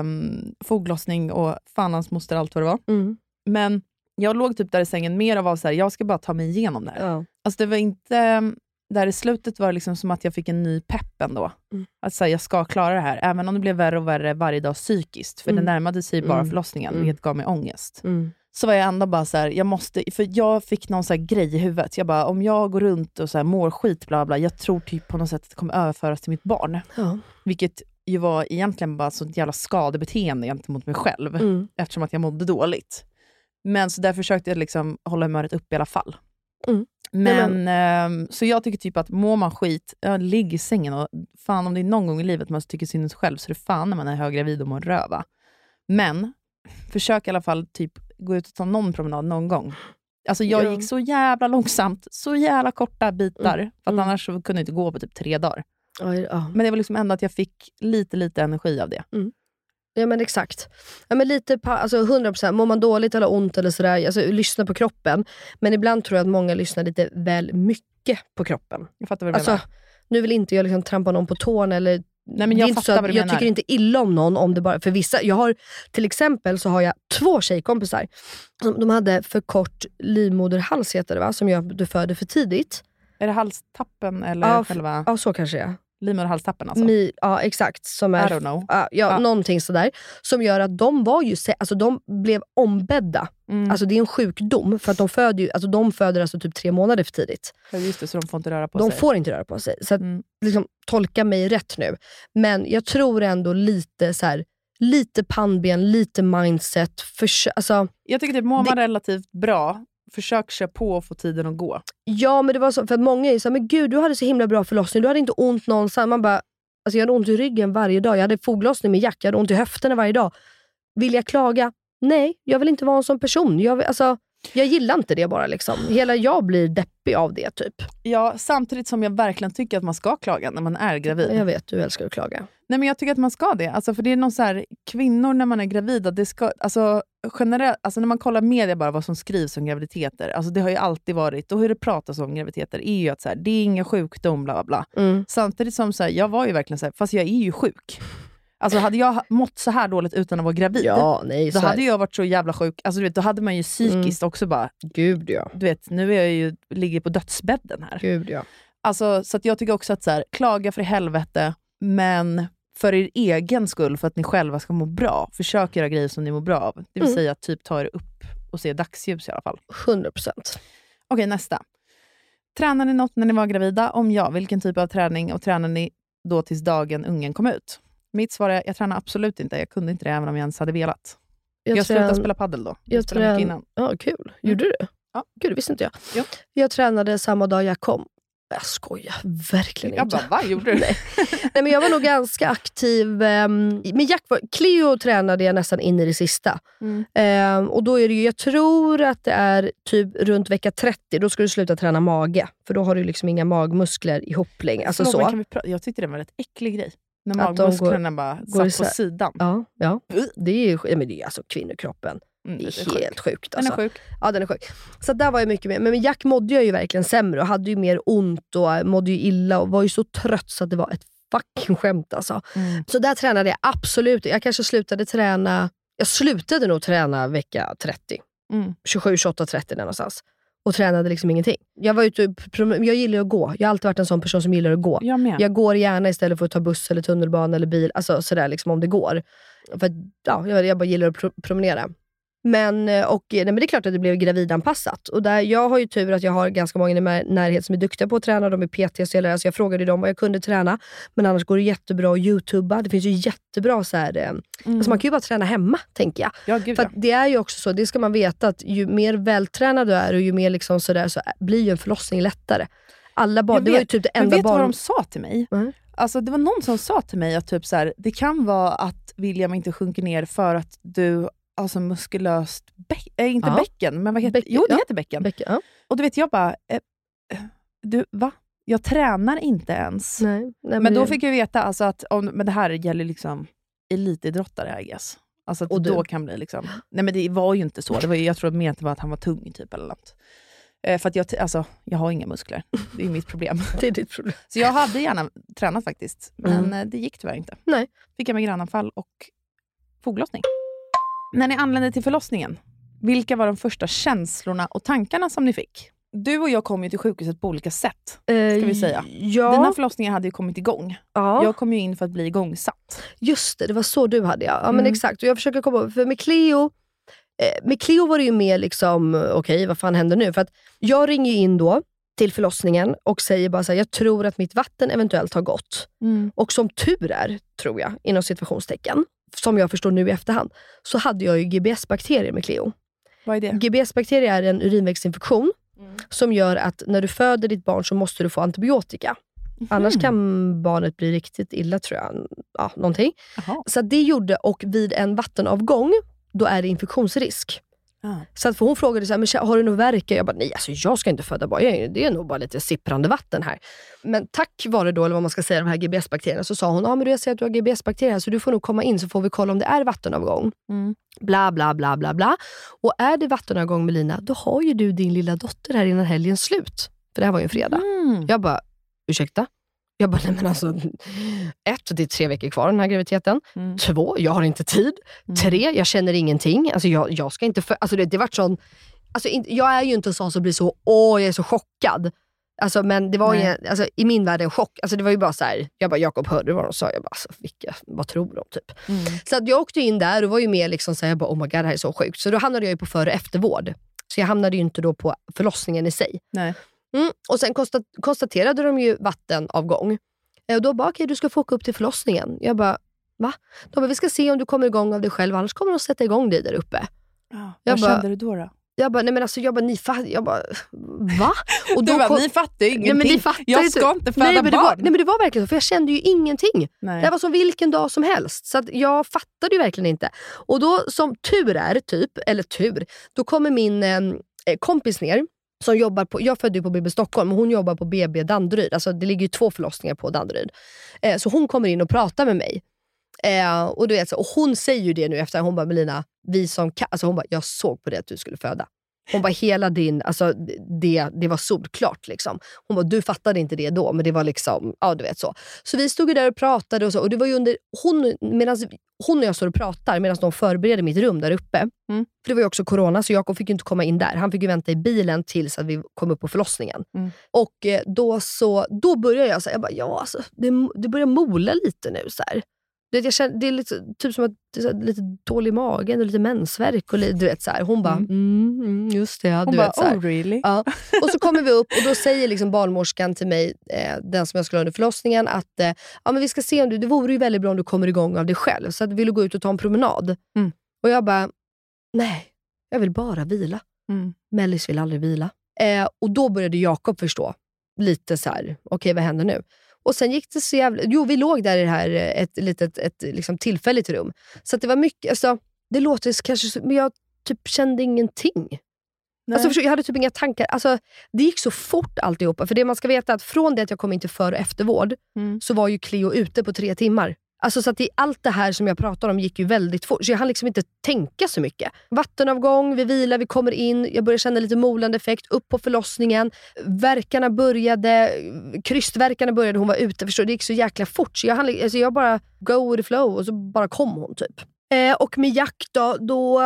um, foglossning och fan hans moster, allt vad det var. Mm. Men jag låg typ där i sängen mer så här, jag ska bara ta mig igenom det här. Ja. Alltså det var inte... Där i slutet var det liksom som att jag fick en ny pepp ändå. Mm. Att säga jag ska klara det här, även om det blev värre och värre varje dag psykiskt. För Mm. det närmade sig bara Mm. förlossningen, Mm. vilket gav mig ångest. Mm. Så var jag ändå bara så här, jag måste... För jag fick någon så grej i huvudet. Jag bara, om jag går runt och så här mår skit, bla bla, jag tror typ på något sätt att det kommer överföras till mitt barn. Ja. Vilket ju var egentligen bara så jävla skadebeteende gentemot mig själv. Mm. Eftersom att jag mådde dåligt. Men så där försökte jag liksom hålla humöret uppe i alla fall. Mm. Men, ehm, så jag tycker typ att mår man skit, ligg i sängen och fan om det är någon gång i livet man tycker synd om sig själv så är det fan när man är höggravid och mår röva. Men försök i alla fall typ gå ut och ta någon promenad någon gång. Alltså jag Ja. gick så jävla långsamt, så jävla korta bitar. Mm. För att Mm. annars kunde jag inte gå på typ tre dagar. Ja, ja. Men det var liksom ändå att jag fick lite, lite energi av det. Ja men exakt. Ja, men lite alltså 100%, mår man dåligt eller ont eller sådär, alltså, lyssna på kroppen. Men ibland tror jag att många lyssnar lite väl mycket på kroppen. Jag fattar vad du Alltså, menar. nu vill inte jag liksom trampa någon på tårna eller Nej, men det är jag inte så att jag menar. tycker inte illa om någon om det bara, för vissa, jag har till exempel så har jag två tjejkompisar. De hade för kort livmoderhals heter det va, som gör att du föder för tidigt. Är det halstappen eller Ja, själva Ja så kanske det är. Livmoderhalstappen? Alltså? Mi, ja exakt. Som I är, don't know. Ja, ja, Ja. någonting sådär. Som gör att de var ju, alltså de blev ombedda. Mm. Alltså det är en sjukdom, för att de föder ju, alltså de föder alltså typ tre månader för tidigt. Ja, Just det, så de får inte röra på De sig. får inte röra på sig. Så att, Mm. liksom, tolka mig rätt nu. Men jag tror ändå lite så här, lite pannben, lite mindset. Försö- alltså, Jag tycker typ, mår man Det- relativt bra, försök köra på och få tiden att gå. ja men det var så, för att många är så här, men gud du hade så himla bra förlossning, du hade inte ont någonstans. Man bara, alltså jag hade ont i ryggen varje dag, jag hade foglossning med Jack, jag hade ont i höfterna varje dag. Vill jag klaga? Nej, jag vill inte vara en sån person. Jag, vill, alltså, jag gillar inte det bara. Liksom. Hela jag blir deppig av det. typ. Ja, samtidigt som jag verkligen tycker att man ska klaga när man är gravid. Jag vet, du älskar att klaga. Nej, men jag tycker att man ska det. Alltså, för det är någon så här, kvinnor när man är gravida, det ska, alltså, generellt, alltså, när man kollar media bara vad som skrivs om graviditeter, alltså, det har ju alltid varit, och hur det pratas om graviditeter, är ju att så här, det är ingen sjukdom, bla bla bla. Mm. Samtidigt som så här, jag var ju verkligen så här, fast jag är ju sjuk. Alltså hade jag mått så här dåligt utan att vara gravid, Ja, nej. då hade jag varit så jävla sjuk. Alltså, du vet, då hade man ju psykiskt också bara, Gud ja. du vet, nu är jag ju, ligger på dödsbädden här. Gud ja. Alltså, så jag tycker också att så klaga för helvete, men för er egen skull, för att ni själva ska må bra. Försök göra grejer som ni mår bra av. Det vill Mm. säga typ ta er upp och se dagsljus i alla fall. 100 procent. Okej, nästa. Tränar ni något när ni var gravida? Om ja, vilken typ av träning? Och tränar ni då tills dagen ungen kom ut? Mitt svar är, jag tränar absolut inte. Jag kunde inte det även om jag ens hade velat. Jag, slutade spela paddel då. Jag jag spelade mycket trän- innan. Ja, kul. Gjorde du? Ja. Gud, det visste inte jag. Ja. Jag tränade samma dag jag kom. Jag skojar verkligen Jag inte. bara, vad gjorde du? Nej. Nej, men jag var nog ganska aktiv. ehm, men Jack var, Cleo tränade jag nästan in i det sista. Mm. Ehm, och då är det ju, Jag tror att det är typ runt vecka 30, då ska du sluta träna mage. För då har du liksom inga magmuskler ihop längre. Alltså så. kan vi pra- jag tyckte det var en rätt äcklig grej. När magmusklerna bara går satt på sidan. Ja, ja. Det är ju men det är alltså kvinnokroppen. Mm, Det är helt sjukt. Den Alltså. är sjuk. Ja, den är sjuk. Så där var jag mycket med. Men Jack mådde jag ju verkligen sämre och hade ju mer ont och mådde ju illa och var ju så trött så att det var ett fucking skämt alltså. Mm. Så där tränade jag absolut. Jag kanske slutade träna, jag slutade nog träna vecka 30. Mm. 27, 28, 30 där någonstans. Och tränade liksom ingenting. Jag, var ute, jag gillar att gå. Jag har alltid varit en sån person som gillar att gå. Jag med. Jag går gärna istället för att ta buss, eller tunnelbana eller bil. Alltså sådär liksom om det går. För ja, jag, jag bara gillar att pro- promenera. Men, eh, och, nej, men det är klart att det blev gravidanpassat. Och där, jag har ju tur att jag har ganska många i min närhet som är duktiga på att träna. De är PTs eller, alltså jag frågade dem vad jag kunde träna. Men annars går det jättebra att youtuba. Det finns ju jättebra så här, eh, Mm. alltså man kan ju bara träna hemma, tänker jag. ja, gud För ja. det är ju också så, det ska man veta, att ju mer vältränad du är och ju mer liksom sådär, så blir ju en förlossning lättare. Alla barn, Jag det var ju vet. typ det enda vet du barn... vad de sa till mig? Nej. alltså, det var någon som sa till mig att typ så här, det kan vara att William inte sjunker ner för att du har så muskulöst bäck, äh, inte Ja. bäcken, men vad heter Bäcken, Jo, det ja. heter bäcken. Becka, ja. Och du vet, jag bara, eh, du, va? Jag tränar inte ens. Nej, nej, Men då det- fick jag veta alltså att om, men det här gäller liksom elitidrottare, I guess. Alltså att Och du. då kan bli liksom... Nej men det var ju inte så. Det var, ju- jag tror mer att det var att han var tung typ eller något. Eh, för att jag, alltså, jag har inga muskler. Det är mitt problem. det är ditt problem. Så jag hade gärna tränat faktiskt, men Mm. eh, det gick tyvärr inte. Nej. Fick jag migränanfall och foglossning. När ni anlände till förlossningen, vilka var de första känslorna och tankarna som ni fick? Du och jag kom ju till sjukhuset på olika sätt. Ska vi säga. Ja, Dina förlossningar hade ju kommit igång. ja. Jag kom ju in för att bli igångsatt. just det, det var så du hade ja. ja men Mm. exakt. Och jag försöker komma för med Cleo, eh, med Cleo var det ju mer liksom, eh, okej vad fan händer nu? För att jag ringer in då till förlossningen och säger bara så här, jag tror att mitt vatten eventuellt har gått. Och som tur är, tror jag, inom situationstecken, som jag förstår nu i efterhand, så hade jag ju GBS-bakterier med Cleo. Vad är det? GBS-bakterier är en urinvägsinfektion som gör att när du föder ditt barn så måste du få antibiotika. Annars kan barnet bli riktigt illa tror jag. Ja, någonting. Så det gjorde, och vid en vattenavgång, då är det infektionsrisk. Ja. Så att för hon frågade så här, men har du något värk? Jag bara, nej alltså jag ska inte föda barn. Det är nog bara lite sipprande vatten här. Men tack vare då, eller vad man ska säga, de här GBS-bakterierna, så sa hon, ja men du, jag ser att du har GBS-bakterier här, så du får nog komma in så får vi kolla om det är vattenavgång. Mm. Bla, bla, bla, bla, bla. Och är det vattenavgång Melina, då har ju du din lilla dotter här innan helgens slut. För det här var ju en fredag. Mm. Jag bara, ursäkta? Jag bara, nej men alltså, ett, det är tre veckor kvar den här graviditeten. Mm. Två, jag har inte tid. Tre, jag känner ingenting. Alltså jag, jag ska inte för, alltså det, det vart sån, alltså inte, jag är ju inte en sån som blir så, åh jag är så chockad. Alltså, men det var ju, alltså, i min värld en chock. Alltså, det var ju bara så här, jag bara, Jakob hörde vad de sa? Jag bara, alltså, vilka, vad tror de? Typ. Mm. Så att jag åkte in där och var ju mer liksom så här, jag bara, oh my god det här är så sjukt. Så då hamnade jag ju på före och eftervård. Så jag hamnade ju inte då på förlossningen i sig. Nej. Mm. Och sen konstat, konstaterade de ju vattenavgång. Eh, Och då bara, okej du ska få åka upp till förlossningen. Jag bara, va? De bara, vi ska se om du kommer igång av dig själv, annars kommer de sätta igång dig där uppe. Ja. Jag Vad bara- kände du då? då? Jag bara, nej men alltså, jag bara, ni fattar, jag bara, va? Och Du bara, kom- ni fattar ju Nej, ingenting. men ni fattar jag inte. ska inte föda nej, barn. var, nej men det var verkligen så, för jag kände ju ingenting. Nej. Det var som vilken dag som helst. Så jag fattade ju verkligen inte. Och då som tur är, typ, eller tur, då kommer min eh, kompis ner. Som jobbar på, jag födde ju på BB Stockholm och hon jobbar på BB Danderyd. Alltså det ligger ju två förlossningar på Danderyd. Eh, så hon kommer in och pratar med mig. Eh, och, du vet, så, och hon säger ju det nu efter, hon bara Melina, vi som kan, alltså hon bara, jag såg på det att du skulle föda. Hon bara, hela din, alltså det, det var solklart. Liksom. Hon bara, du fattade inte det då, men det var liksom, ja du vet så. Så vi stod där och pratade och så. Och det var ju under, hon, medans, hon och jag står och pratar medan de förbereder mitt rum där uppe. Mm. För det var ju också corona, så Jakob fick inte komma in där. Han fick vänta i bilen tills att vi kom upp på förlossningen. Mm. Och eh, då, så, då började jag säga, ja alltså, det, det börjar mola lite nu. Så här. Du vet, jag känner, det är lite, typ som att det är lite dålig i magen och lite mensvärk. Och, du vet, så här. Hon bara, Mm. mm. Mm, just det. Ja, Hon du bara, vet, så här. oh really? Ja. Och så kommer vi upp och då säger liksom barnmorskan till mig, eh, den som jag skulle ha under förlossningen, att eh, ja, men vi ska se om du, det vore ju väldigt bra om du kommer igång av dig själv. Så att vill du gå ut och ta en promenad? Mm. Och jag bara, nej, jag vill bara vila. Mm. Mellis vill aldrig vila. Eh, och då började Jakob förstå lite så här, okej vad händer nu? Och sen gick det så jävla... Jo, vi låg där i det här, eh, ett litet ett, liksom tillfälligt rum. Så det var mycket, alltså, det låter kanske men jag typ kände ingenting. Nej. Alltså, jag hade typ inga tankar. Alltså, det gick så fort alltihopa. För det man ska veta är att från det att jag kom in till för och eftervård, Mm. så var ju Cleo ute på tre timmar. Alltså så att det, allt det här som jag pratar om gick ju väldigt fort, så jag hann liksom inte tänka så mycket. Vattenavgång, vi vilar, vi kommer in, jag började känna lite molande effekt, upp på förlossningen. Verkarna började, krystvärkarna började, hon var ute. Förstår, det gick så jäkla fort. Så jag, hann, alltså jag bara go with the flow och så bara kom hon typ. Eh, och med Jack då, då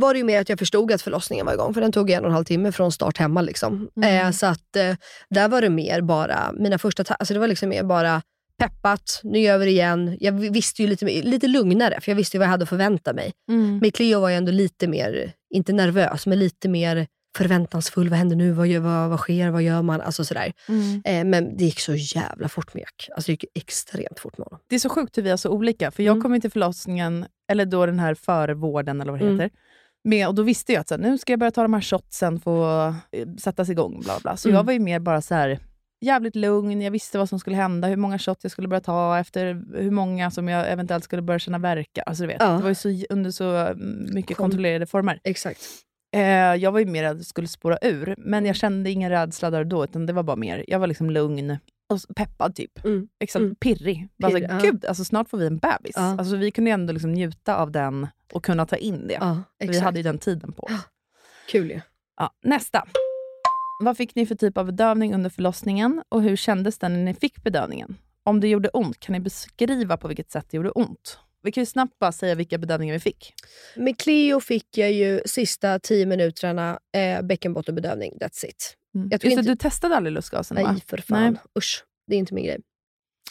var det ju mer att jag förstod att förlossningen var igång. För den tog en och en halv timme från start hemma. Liksom. Mm. Eh, så att eh, där var det mer bara, mina första ta- alltså det var liksom mer bara peppat, nu gör vi det igen. Jag visste ju lite, lite lugnare, för jag visste ju vad jag hade att förvänta mig. Mm. Med Cleo var jag ändå lite mer, inte nervös, men lite mer förväntansfull. Vad händer nu? Vad, gör, vad, vad sker? Vad gör man? Alltså sådär. Mm. Eh, men det gick så jävla fort med Jack. Alltså det gick extremt fort med honom. Det är så sjukt hur vi är så olika. För jag Mm. kom in till förlossningen, eller då den här förvården eller vad det Mm. heter. Med, och då visste jag att så här, nu ska jag börja ta de här shotsen att eh, sättas igång. Bla bla. Så Mm. jag var ju mer bara så här, jävligt lugn, jag visste vad som skulle hända, hur många shot jag skulle börja ta, efter hur många som jag eventuellt skulle börja känna verka. Alltså, du vet, Ja. Det var ju så, under så mm, mycket Kon- kontrollerade former. Exakt. Eh, jag var ju mer rädd att det skulle spåra ur, men jag kände ingen rädsla där och då, utan det var bara mer, jag var liksom lugn och peppad typ. Mm. Exakt, Mm. pirrig. Bara Pirrig, så, ja. Gud, alltså, snart får vi en bebis. Ja. Alltså, vi kunde ju ändå liksom njuta av den och kunna ta in det. Ja, vi hade ju den tiden på oss. Kul ju. Ja, nästa. Vad fick ni för typ av bedövning under förlossningen och hur kändes det när ni fick bedövningen? Om det gjorde ont, kan ni beskriva på vilket sätt det gjorde ont? Vi kan ju snabbt bara säga vilka bedövningar vi fick. Med Cleo fick jag ju sista tio minuterna eh, bäckenbottenbedövning. That's it. Jag tror Just inte- du testade aldrig lustgasen va? Nej, för fan. Nej. Usch, det är inte min grej.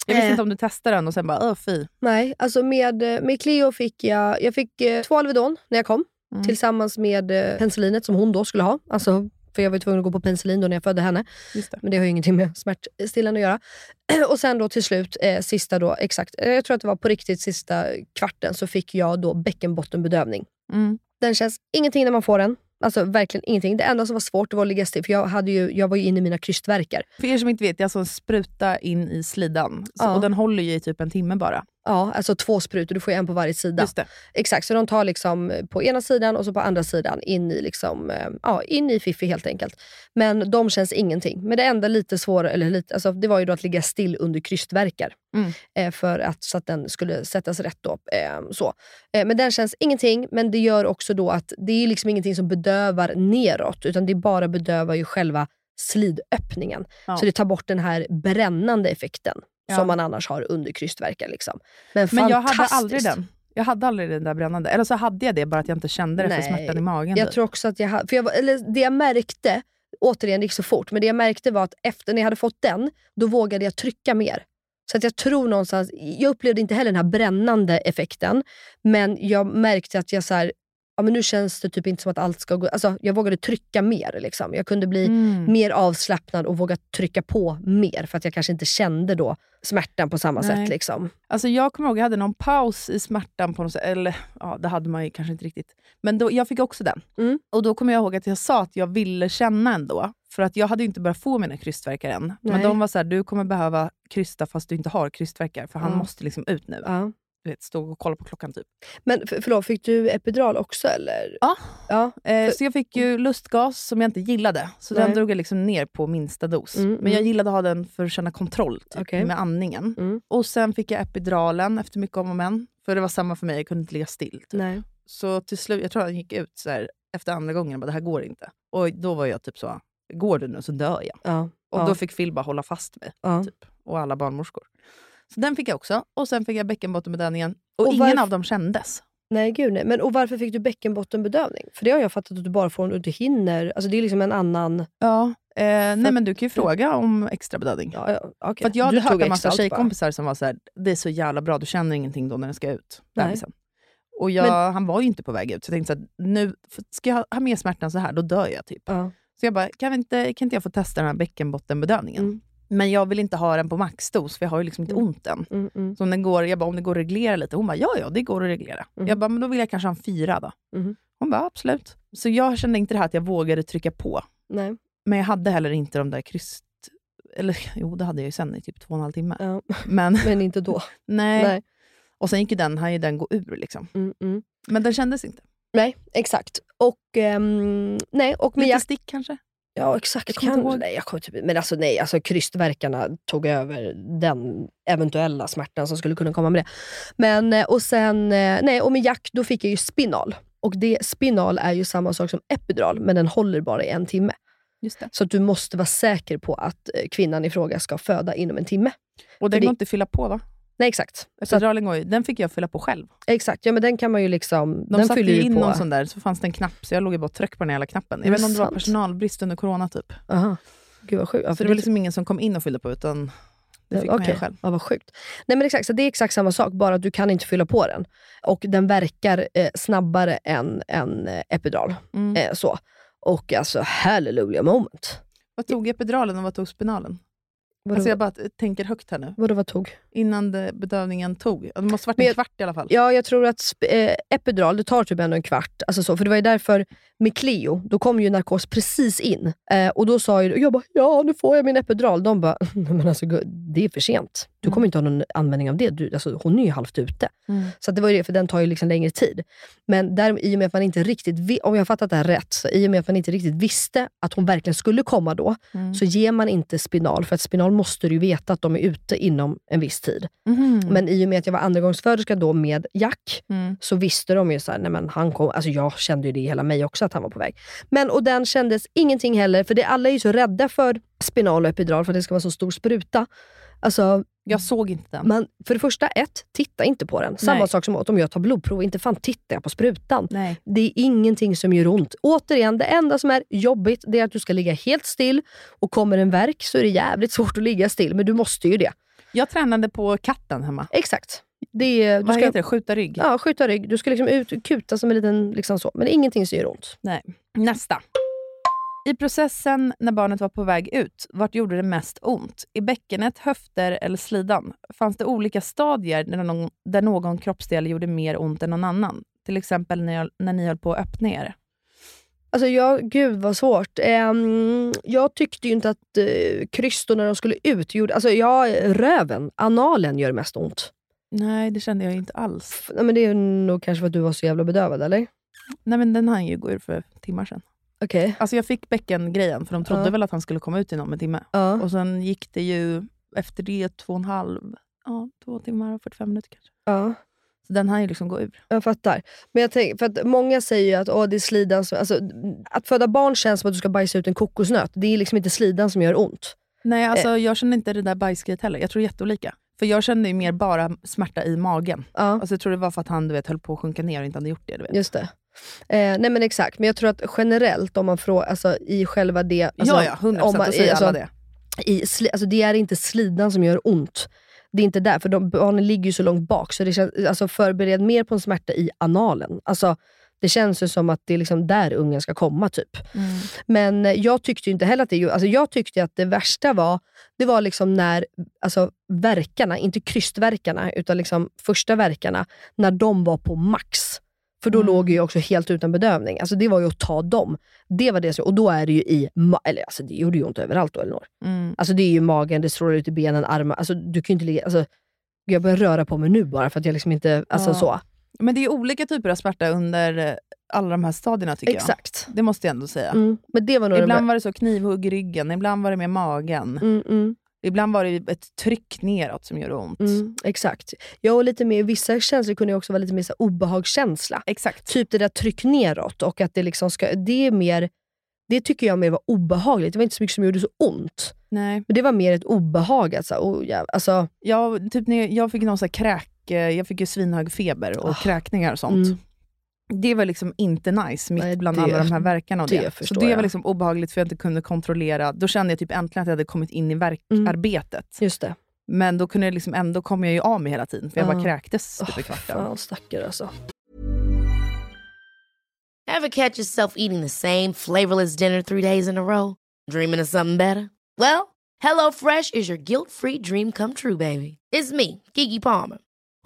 Jag visste Eh. inte om du testade den och sen bara, öh fy. Nej, alltså med, eh, med Cleo fick jag, jag fick eh, två Alvedon när jag kom. Mm. Tillsammans med eh, penicillinet som hon då skulle ha. Alltså, för jag var tvungen att gå på penicillin då när jag födde henne. Det. Men det har ju ingenting med smärtstillande att göra. Och sen då till slut, eh, sista då, exakt, eh, jag tror att det var på riktigt sista kvarten, så fick jag då bäckenbottenbedövning. Mm. Den känns ingenting när man får den. Alltså verkligen ingenting. Det enda som var svårt var att ligga still, för jag, hade ju, jag var ju inne i mina krystvärkar. För er som inte vet, det är alltså en spruta in i slidan. Så, Ja. Och den håller ju i typ en timme bara. Ja, alltså två sprutor, du får en på varje sida. Exakt, så de tar liksom på ena sidan och så på andra sidan in i, liksom, eh, ja, in i Fifi helt enkelt. Men de känns ingenting. Men det enda lite svårare, eller lite, alltså, det var ju då att ligga still under krystvärkar. Mm. Eh, för att, så att den skulle sättas rätt. Då, eh, så. Men den känns ingenting, men det gör också då att det är liksom ingenting som bedövar neråt, utan det bara bedövar ju själva slidöppningen. Ja. Så det tar bort den här brännande effekten Ja. som man annars har under krystvärkar. Liksom. Men, Men jag hade aldrig den. Jag hade aldrig den där brännande. Eller så hade jag det, bara att jag inte kände det för Nej, smärtan i magen. Jag typ. tror också att jag hade, för jag, eller det jag märkte, återigen det gick så fort, men det jag märkte var att efter när jag hade fått den, då vågade jag trycka mer. Så att jag tror någonstans, jag upplevde inte heller den här brännande effekten, men jag märkte att jag så här, ja, men nu känns det typ inte som att allt ska gå... Alltså, jag vågade trycka mer. Liksom. Jag kunde bli Mm. mer avslappnad och våga trycka på mer, för att jag kanske inte kände då smärtan på samma Nej. sätt. Liksom. Alltså jag kommer ihåg, jag hade någon paus i smärtan på något sätt. Eller ja, det hade man ju kanske inte riktigt. Men då, jag fick också den. Mm. Och då kommer jag ihåg att jag sa att jag ville känna ändå. För att jag hade inte börjat få mina krystvärkar än. Men Nej. de var så här, du kommer behöva krysta fast du inte har krystvärkar. För han Ja. måste liksom ut nu. Ja. Vet, stå och kolla på klockan typ. Men för, förlåt, fick du epidural också? Eller? Ja. ja. Eh, så jag fick ju lustgas som jag inte gillade. Så Nej. den drog jag liksom ner på minsta dos. Mm, Men jag mm. gillade att ha den för att känna kontroll typ, Okej. med andningen. Mm. Och sen fick jag epiduralen efter mycket om och men. För det var samma för mig, jag kunde inte ligga still. Typ. Nej. Så till slut, jag tror han gick ut så här, efter andra gången och bara, det här går inte. Och då var jag typ så, går du nu så dör jag. Ja. Och ja. då fick Phil bara hålla fast mig. ja. Typ. Och alla barnmorskor. Så den fick jag också. Och sen fick jag bäckenbottenbedövningen. Och, Och ingen varf- av dem kändes. Nej, gud nej. Men och varför fick du bäckenbottenbedövning? För det har jag fattat att du bara får om du inte hinner. Alltså det är liksom en annan... Ja. Eh, nej men du kan ju fråga om extra bedövning. Ja, ja, okej. För att jag hade hört en massa bara. tjejkompisar som var så här, det är så jävla bra, du känner ingenting då när den ska ut. Bebisen." Och jag, han var ju inte på väg ut, så jag tänkte här, nu, ska jag ha mer smärtan så här, då dör jag typ. Ja. Så jag bara, kan, vi inte, kan inte jag få testa den här bäckenbottenbedövningen? Mm. Men jag vill inte ha den på maxdos, för jag har ju liksom inte Mm. ont än. Mm, mm. Så om, den går, jag bara, om det går att reglera lite? Hon bara, ja ja, det går att reglera. Mm. Jag bara, men då vill jag kanske ha en fyra då. Mhm. Hon bara, absolut. Så jag kände inte det här att jag vågade trycka på. Nej. Men jag hade heller inte de där kryst... Eller jo, det hade jag ju sen i typ två och en halv timme. Ja. Men Men inte då. nej. Nej. Och sen gick ju den, han ju den gå ur liksom. Mm, mm. Men den kändes inte. nej, exakt. Och, ehm, nej, och med Lite Jack... stick kanske? Ja, exakt. Jag Kan, ihåg. nej, jag kommer typ, men alltså nej, alltså krystverkarna tog över den eventuella smärtan som skulle kunna komma med det. Men, eh, och sen, eh, nej, och med Jack då fick jag ju spinal. Och det, spinal är ju samma sak som epidural, men den håller bara i en timme. Just det. Så att du måste vara säker på att eh, kvinnan i fråga ska föda inom en timme. Och den det- går inte att fylla på va? Nej, exakt. Epiduralen går ju, den fick jag fylla på själv. exakt. Ja, men den kan man ju liksom... De den satte fyller in på. någon sån där, så fanns det en knapp, så jag låg ju bara och tryckte på den jävla knappen. Jag vet inte om det var personalbrist under corona typ. Aha. Gud vad sjukt. Ja, Så det var liksom ingen som kom in och fyllde på, utan det fick man Okej. göra själv. Ja, vad sjukt. Nej, men exakt, så det är exakt samma sak, bara att du kan inte fylla på den. Och den verkar eh, snabbare än en eh, epidural. Mm. Eh, så. Och alltså, hallelujah moment. Vad tog epiduralen och vad tog spinalen? Vadå, Alltså jag bara tänker högt här nu. vadå vad tog? Innan det, bedövningen tog. Det måste varit en jag- kvart i alla fall. Ja, jag tror att eh, epidural, det tar typ ändå en kvart. Alltså så, för det var ju därför med Cleo, då kom ju narkos precis in. Eh, och då sa ju, jag bara, ja nu får jag min epidural. De bara, men alltså det är för sent. Du kommer inte ha någon användning av det. Du, alltså, hon är ju halvt ute. Mm. Så det var ju det, för den tar ju liksom längre tid. Men där, i och med att man inte riktigt, om jag har fattat det här rätt, så i och med att man inte riktigt visste att hon verkligen skulle komma då, Mm. så ger man inte spinal. För att spinal måste du ju veta att de är ute inom en viss tid. Mhm. Men i och med att jag var andragångsföderska då med Jack, Mm. så visste de ju såhär, nej men han kom, alltså jag kände ju det i hela mig också att han var på väg. Men och den kändes ingenting heller, för det, alla är ju så rädda för spinal och epidural för att det ska vara så stor spruta. Alltså, Jag såg inte den. man, för det första, ett, titta inte på den. Samma Nej. sak som att om jag tar blodprov, inte fan tittar jag på sprutan. Nej. Det är ingenting som gör ont. Återigen, det enda som är jobbigt det är att du ska ligga helt still och kommer en verk så är det jävligt svårt att ligga still, men du måste ju det. Jag tränade på katten hemma. Exakt. Det är, du Vad ska, heter det? Skjuta rygg? Ja, skjuta rygg. Du ska liksom ut, kuta som en liten liksom så. Men det är ingenting som gör ont. Nej. Nästa. I processen när barnet var på väg ut, vart gjorde det mest ont? I bäckenet, höfter eller slidan? Fanns det olika stadier där någon, där någon kroppsdel gjorde mer ont än någon annan? Till exempel när, jag, när ni höll på att öppna er. Alltså jag, gud vad svårt. Ehm, jag tyckte ju inte att uh, krystor när de skulle ut gjorde... Alltså ja, röven, analen gör mest ont. Nej, det kände jag inte alls. Nej, men det är nog kanske för att du var så jävla bedövad, eller? Nej, men den hann ju gå ur för timmar sedan. Okej. Alltså jag fick bäckengrejen, för de trodde Ja. väl att han skulle komma ut inom en timme. Ja. Och sen gick det ju efter det två och en halv, ja, två timmar och 45 minuter kanske. ja, Så den hann ju liksom gå ur. jag fattar. Men jag tänker, för att många säger ju att åh, det är slidan som... Alltså, att föda barn känns som att du ska bajsa ut en kokosnöt. Det är liksom inte slidan som gör ont. Nej, alltså Eh. jag kände inte det där bajsgrejet heller. Jag tror jätteolika. För jag kände ju mer bara smärta i magen. Ja. Alltså jag tror det var för att han du vet, höll på att sjunka ner och inte hade gjort det. Du vet. Just det. Eh, nej men exakt, men jag tror att generellt om man frågar, alltså i själva det... Alltså, ja, ja, 100 om man- säger alltså, alla det. i, alltså det är inte slidan som gör ont. Det är inte där, för de, barnen ligger ju så långt bak, så det känns, alltså förbered mer på en smärta i analen. Alltså, det känns ju som att det är liksom där ungen ska komma. typ. Mm. Men eh, jag tyckte inte heller att det alltså Jag tyckte att det värsta var, det var liksom när alltså, verkarna, inte krystverkarna, utan liksom första verkarna, när de var på max. För då Mm. låg jag också helt utan bedövning. Alltså det var ju att ta dem. Det var det som, och då är det ju i, eller alltså det gjorde ju ont överallt då Elinor. Mm. Alltså det är ju magen, det strålar ut i benen, armar. Alltså du kan inte ligga, alltså, jag börjar röra på mig nu bara för att jag liksom inte, alltså Ja. så. Men det är olika typer av smärta under alla de här stadierna tycker jag. Exakt. Det måste jag ändå säga. Mm. Men det var nog Ibland det var det så knivhugg i ryggen, ibland var det med magen. mm, mm. Ibland var det ett tryck neråt som gjorde ont. Mm, exakt. Ja, och lite mer, vissa känslor kunde också vara lite mer så obehagskänsla. Exakt. Typ det där tryck neråt och att det liksom ska, det är mer, det tycker jag mer var obehagligt. Det var inte så mycket som gjorde så ont. Nej. Men det var mer ett obehag. Alltså, oh, jäv, alltså, Jag, typ när jag, jag fick någon så kräk, eh, jag fick ju svinhög feber och Ah. kräkningar och sånt. Mm. Det var liksom inte nice mitt Nej, bland det- alla de här verkarna. Och det det. Så det jag. var liksom obehagligt för jag inte kunde kontrollera. Då kände jag typ äntligen att jag hade kommit in i Mm. verkarbetet. just det. Men då kunde jag liksom, ändå kom jag ju av mig hela tiden, för jag Ja. bara kräktes typ i kvarten. fan stackare alltså. Ever catch yourself eating the same flavorless dinner three days in a row? Dreaming of something better? Well, HelloFresh is your guilt-free dream come true, baby. It's me, Kiki Palmer.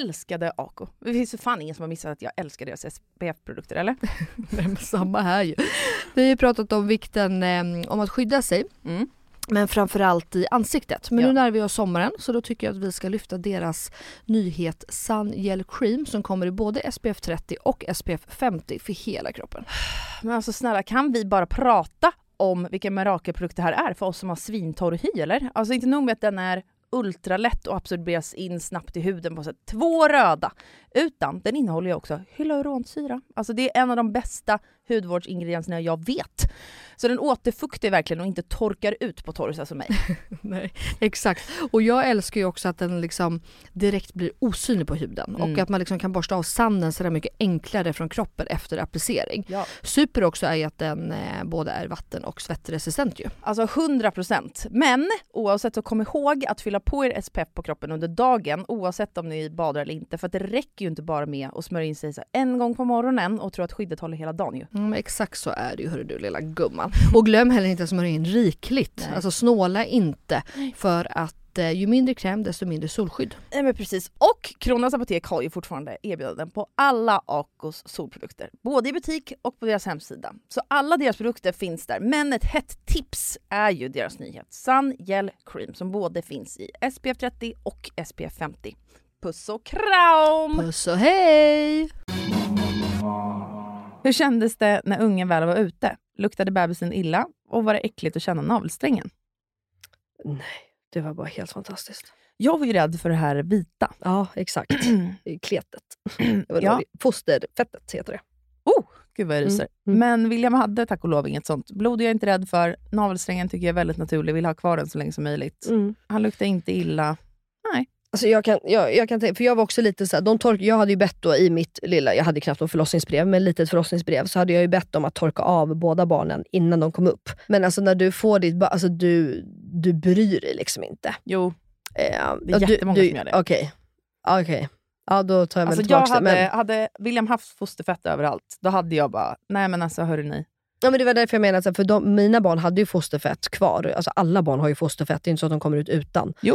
älskade Ako. Det finns ju fan ingen som har missat att jag älskar deras SPF-produkter eller? Nej, samma här ju. Vi har ju pratat om vikten eh, om att skydda sig. Mm. Men framförallt i ansiktet. Men Ja. nu närmar vi oss sommaren så då tycker jag att vi ska lyfta deras nyhet Sun Gel Cream som kommer i både SPF 30 och SPF 50 för hela kroppen. Men alltså snälla kan vi bara prata om vilken mirakelprodukt det här är för oss som har svintorr hy eller? Alltså inte nog med att den är ultralätt och absorberas in snabbt i huden på så sätt. Två röda! Utan den innehåller ju också hyaluronsyra. Alltså det är en av de bästa hudvårdsingredienserna jag vet. Så den återfuktar verkligen och inte torkar ut på torrsa som mig. Nej, exakt. Och jag älskar ju också att den liksom direkt blir osynlig på huden och Mm. att man liksom kan borsta av sanden så där mycket enklare från kroppen efter applicering. Ja. Super också är ju att den eh, både är vatten och svettresistent ju. Alltså 100 procent. Men oavsett så kom ihåg att fylla på er SPF på kroppen under dagen oavsett om ni badar eller inte. För att det räcker ju inte bara med att smörja in sig en gång på morgonen och tro att skyddet håller hela dagen ju. Mm, exakt så är det ju hörru du lilla gumman. Och glöm heller inte att smörja in rikligt. Nej. Alltså snåla inte för att eh, ju mindre kräm desto mindre solskydd. Nej men precis. Och Kronans Apotek har ju fortfarande erbjudanden på alla Acos solprodukter. Både i butik och på deras hemsida. Så alla deras produkter finns där. Men ett hett tips är ju deras nyhet Sun Gel Cream som både finns i SPF 30 och SPF 50. Puss och kram! Puss och hej! Hur kändes det när ungen väl var ute? Luktade bebisen illa och var det äckligt att känna navelsträngen? Nej, det var bara helt fantastiskt. Jag var ju rädd för det här vita. Ja, exakt. Kletet. Ja. Fosterfettet heter det. Oh, gud vad jag ryser. Mm, mm. Men William hade tack och lov inget sånt. Blod är jag inte rädd för. Navelsträngen tycker jag är väldigt naturlig. Vill ha kvar den så länge som möjligt. Han luktar inte illa. Alltså jag kan, jag, jag kan tänka, för jag var också lite såhär, de tork, jag hade ju bett då i mitt lilla, jag hade knappt något förlossningsbrev, men litet förlossningsbrev, så hade jag ju bett dem att torka av båda barnen innan de kom upp. Men alltså när du får ditt barn, alltså du, du bryr dig liksom inte. Jo, Eh, Det är ja, du- jättemånga du, som gör det. Okej. Ja, Okej. Ja, då tar jag väl alltså jag det. Men, hade William haft fosterfett överallt, då hade jag bara, nej men alltså hörru ni. ja, men det var därför jag menade, så för de, mina barn hade ju fosterfett kvar. Alltså alla barn har ju fosterfett, det är inte så att de kommer ut utan. Jo,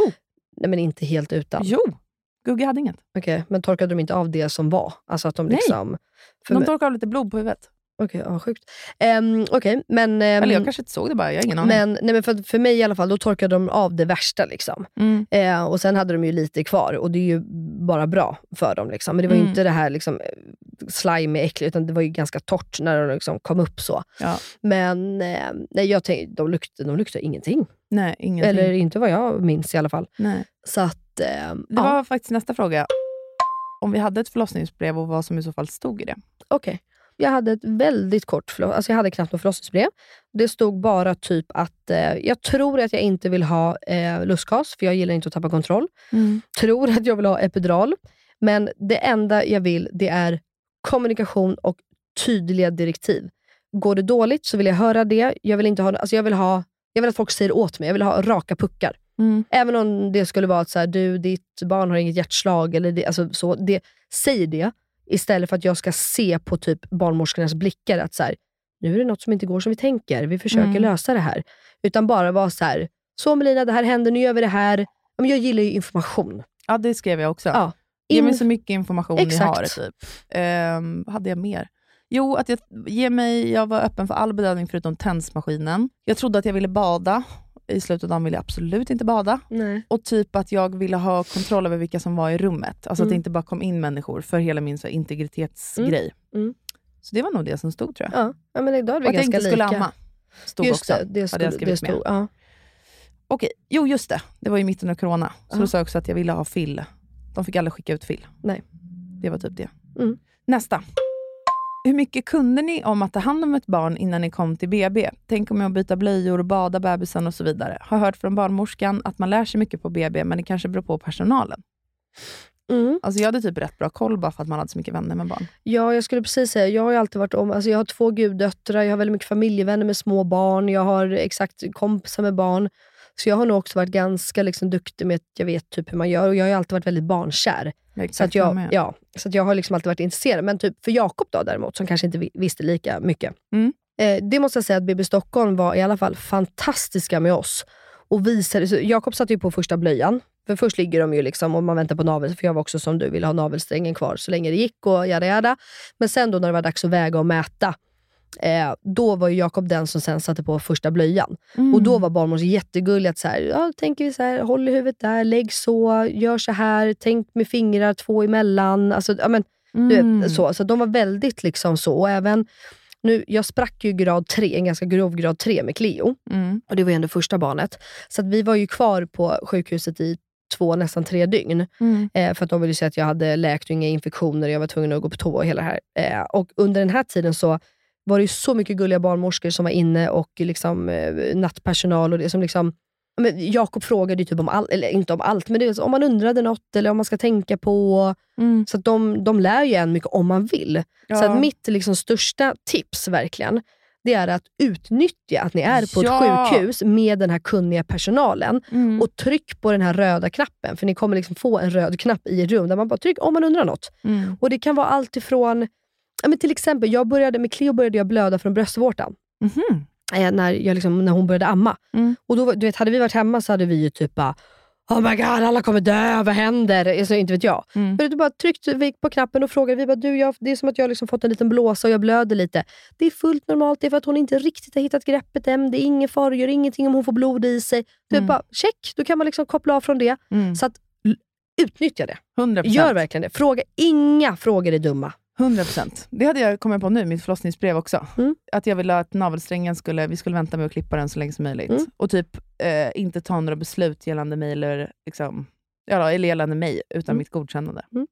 Nej men inte helt utan. jo. Gugge hade inget. Okej, men torkade de inte av det som var? Alltså att de Nej. liksom... De mig- torkade av lite blod på huvudet. Okej, ja, sjukt. Um, Okej, men... ehm, Eller jag kanske inte såg det bara, jag har ingen aning. men, nej, men för, för mig i alla fall, då torkade de av det värsta. Liksom. Mm. Eh, och Sen hade de ju lite kvar och det är ju bara bra för dem. Liksom. Men det var ju Mm. inte det här liksom, slime äckligt, utan det var ju ganska torrt när de liksom kom upp så. Ja. Men eh, nej, jag tänkte, de luktade, de luktade ingenting. Nej, ingenting. Eller inte vad jag minns i alla fall. nej. Så att, eh, Det ja, var faktiskt nästa fråga. Om vi hade ett förlossningsbrev och vad som i så fall stod i det. okej. Jag hade ett väldigt kort förloss, alltså jag hade knappt något förlossningsbrev. Det stod bara typ att eh, jag tror att jag inte vill ha eh, lustgas, för jag gillar inte att tappa kontroll. Tror att jag vill ha epidural. Men det enda jag vill, det är kommunikation och tydliga direktiv. Går det dåligt så vill jag höra det. Jag vill, inte ha, alltså jag vill, ha, jag vill att folk säger åt mig. Jag vill ha raka puckar. Mm. Även om det skulle vara att så här, du, ditt barn har inget hjärtslag. Eller det, alltså så, det, säg det istället för att jag ska se på typ barnmorskornas blickar att så här, nu är det något som inte går som vi tänker. Vi försöker Mm. lösa det här. Utan bara vara så här, så Melina, det här händer, nu gör vi det här. Men jag gillar ju information. Ja, det skrev jag också. Ja. Ge In- mig så mycket information ni Exakt. har. Typ. Vad hade jag mer? Jo, att jag, ge mig, jag var öppen för all bedövning förutom tensmaskinen. Jag trodde att jag ville bada. I slutet av dagen ville jag absolut inte bada. Nej. Och typ att jag ville ha kontroll över vilka som var i rummet. Alltså att det Mm. inte bara kom in människor för hela min så här, integritetsgrej. Mm. Så det var nog det som stod tror jag. Ja, ja men idag är vi och att jag inte skulle lika. amma. Stod Just också. det, det, skulle, jag det stod. Ja. Okej, jo just det. Det var ju mitten av corona. Så Ja. då sa jag också att jag ville ha fill. De fick aldrig skicka ut fill. Nej. Det var typ det. Mm. Nästa. Hur mycket kunde ni om att ta hand om ett barn innan ni kom till BB? Tänk om att byta blöjor, bada bebisen och så vidare. Har hört från barnmorskan att man lär sig mycket på BB, men det kanske beror på personalen. Mm. Alltså jag hade typ rätt bra koll bara för att man hade så mycket vänner med barn. Ja, jag skulle precis säga, jag har alltid varit om, alltså jag har två guddöttrar, jag har väldigt mycket familjevänner med små barn, jag har exakt kompisar med barn. Så jag har nog också varit ganska liksom duktig med att jag vet typ hur man gör och jag har alltid varit väldigt barnkär. Så att jag ja, så att jag har liksom alltid varit intresserad. Men typ för Jakob då däremot, som kanske inte vi- visste lika mycket. Mm. Eh, det måste jag säga att BB Stockholm var i alla fall fantastiska med oss. Och visade, så Jakob satte ju på första blöjan. För först ligger de ju liksom och man väntar på navel, för jag var också som du, ville ha navelsträngen kvar så länge det gick och jada jada. Men sen då när det var dags att väga och mäta, eh, då var ju Jakob den som sen satte på första blöjan. Mm. Och då var barnmorskan jättegullig. Att så här, ja, tänker vi så här, håll i huvudet där, lägg så, gör så här, tänk med fingrar två emellan. Alltså, ja, men, Mm. vet, så. så de var väldigt liksom så. Och även, nu, jag sprack ju grad 3, en ganska grov grad 3 med Cleo. Mm. Och det var ju ändå första barnet. Så att vi var ju kvar på sjukhuset i två, nästan tre dygn. Mm. Eh, för att de ville se att jag hade läkt och inga infektioner jag var tvungen att gå på toa och hela det här. Eh, och under den här tiden så var det ju så mycket gulliga barnmorskor som var inne och liksom, eh, nattpersonal. och det som liksom Jakob frågade ju typ om allt, eller inte om allt, men det så, om man undrade något eller om man ska tänka på. Mm. Så att de, de lär ju en mycket om man vill. Så Ja. att mitt liksom största tips verkligen, det är att utnyttja att ni är på Ja. ett sjukhus med den här kunniga personalen Mm. och tryck på den här röda knappen. För ni kommer liksom få en röd knapp i ett rum där man bara trycker om man undrar något. Mm. Och Det kan vara allt ifrån, ja, men till exempel, jag började, med Cleo började jag blöda från bröstvårtan. Mhm. Eh, när, jag liksom, när hon började amma. Mm. Och då, du vet, hade vi varit hemma så hade vi ju typ bara Oh my god, alla kommer dö, vad händer? Alltså, inte vet jag. Mm. Men du bara tryckte vi på knappen och frågade, vi bara, du, jag, det är som att jag har liksom fått en liten blåsa och jag blöder lite. Det är fullt normalt, det är för att hon inte riktigt har hittat greppet än. Det är ingen fara, gör ingenting om hon får blod i sig. Du Mm. bara, check, då kan man liksom koppla av från det. Mm. Så att, utnyttja det. 100%. Gör verkligen det. Fråga, inga frågor är dumma. 100%. Det hade jag kommit på nu, mitt förlossningsbrev också. Mm. Att jag ville att navelsträngen skulle, vi skulle vänta med att klippa den så länge som möjligt. Mm. Och typ eh, inte ta några beslut gällande mig eller, liksom, ja, eller gällande mig utan Mm. mitt godkännande. Mm.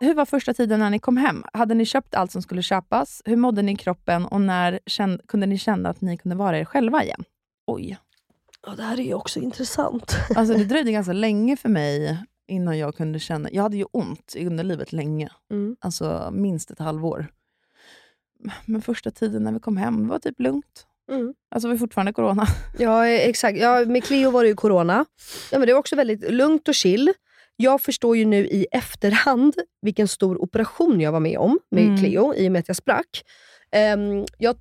Hur var första tiden när ni kom hem? Hade ni köpt allt som skulle köpas? Hur mådde ni i kroppen och när känn, kunde ni känna att ni kunde vara er själva igen? Oj. Ja, det här är ju också intressant. Alltså det dröjde ganska länge för mig innan jag kunde känna... Jag hade ju ont i underlivet länge. Mm. Alltså minst ett halvår. Men första tiden när vi kom hem var typ lugnt. Mm. Alltså det var fortfarande corona. Ja, eh, exakt. Ja, med Cleo var det ju corona. Ja, men det var också väldigt lugnt och chill. Jag förstår ju nu i efterhand vilken stor operation jag var med om med Mm. Cleo i och med att jag sprack. Um, jag,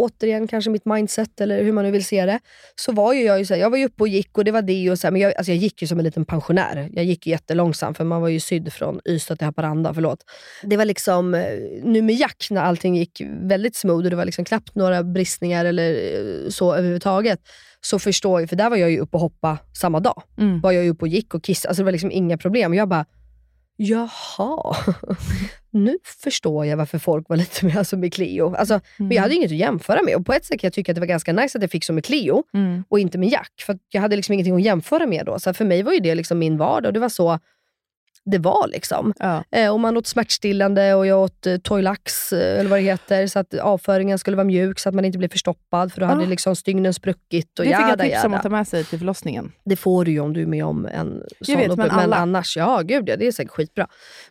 återigen, kanske mitt mindset eller hur man nu vill se det. Så var ju jag ju så här, jag var ju uppe och gick och det var det och så här, men jag, alltså jag gick ju som en liten pensionär. Jag gick ju jättelångsamt för man var ju sydd från Ystad till Haparanda. Förlåt. Det var liksom, eh, nu med Jack när allting gick väldigt smooth och det var liksom knappt några bristningar eller eh, så överhuvudtaget. Så förstår jag, för där var jag ju uppe och hoppa samma dag. Mm. Var jag ju uppe och gick och kissade, alltså det var liksom inga problem. Jag bara, jaha. nu förstår jag varför folk var lite mer alltså med Cleo. Alltså, Men jag hade inget att jämföra med och på ett sätt kan jag tycka att det var ganska nice att jag fick så med Cleo Mm. och inte med Jack. För jag hade liksom ingenting att jämföra med då. Så för mig var ju det liksom min vardag och det var så det var. liksom. Ja. Eh, och man åt smärtstillande och jag åt eh, Toilax, eh, eller vad det heter, så att avföringen skulle vara mjuk så att man inte blev förstoppad för då hade Ah. liksom stygnen spruckit. Och Det fick jag jada, tips om att ta med sig till förlossningen. Det får du ju om du är med om en sån vet, men alla- annars, ja gud ja, det är säkert skitbra.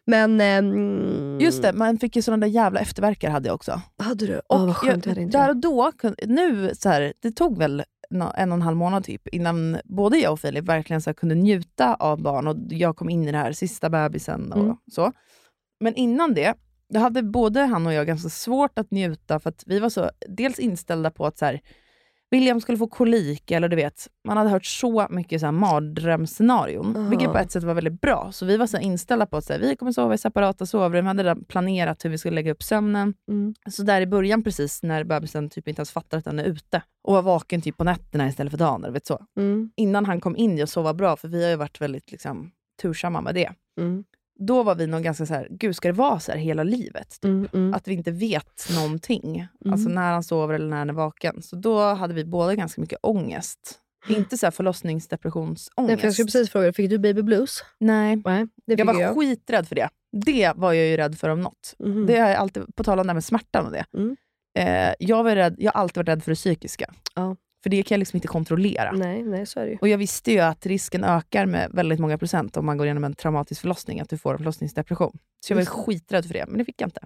Men... ehm, Just det, man fick ju sådana där jävla efterverkar hade jag också. Hade du? Åh vad skönt, jag jag, där och då, nu så här, det tog väl en och en halv månad typ innan både jag och Filip verkligen så kunde njuta av barn och jag kom in i det här sista bebisen och Mm. så. Men innan det, då hade både han och jag ganska svårt att njuta för att vi var så dels inställda på att så här, William skulle få kolik, eller du vet, man hade hört så mycket så här mardrömsscenarion, Aha. vilket på ett sätt var väldigt bra. Så vi var så inställda på att så här, vi kommer sova i separata sovrum, vi hade redan planerat hur vi skulle lägga upp sömnen. Mm. Så där i början precis när bebisen typ inte ens fattar att den är ute och var vaken typ på nätterna istället för dagen. Vet så. Mm. Innan han kom in i att sova bra, för vi har ju varit väldigt liksom, tursamma med det. Mm. Då var vi nog ganska så här, gud ska det vara så här hela livet? Mm. Mm. Att vi inte vet någonting. Mm. Alltså när han sover eller när han är vaken. Så då hade vi båda ganska mycket ångest. Inte så här förlossningsdepressionsångest. Nej, för jag skulle precis fråga, fick du baby blues? Nej, Nej, jag var jag. skiträdd för det. Det var jag ju rädd för om något. Mhm. Det jag alltid, på tal om det här med smärtan och det. Mm. Eh, jag, var rädd, jag har alltid varit rädd för det psykiska. Ja. För det kan jag liksom inte kontrollera. Nej, nej så är det ju. Och jag visste ju att risken ökar med väldigt många procent om man går igenom en traumatisk förlossning, att du får en förlossningsdepression. Så jag var ju Just skiträdd för det, men det fick jag inte.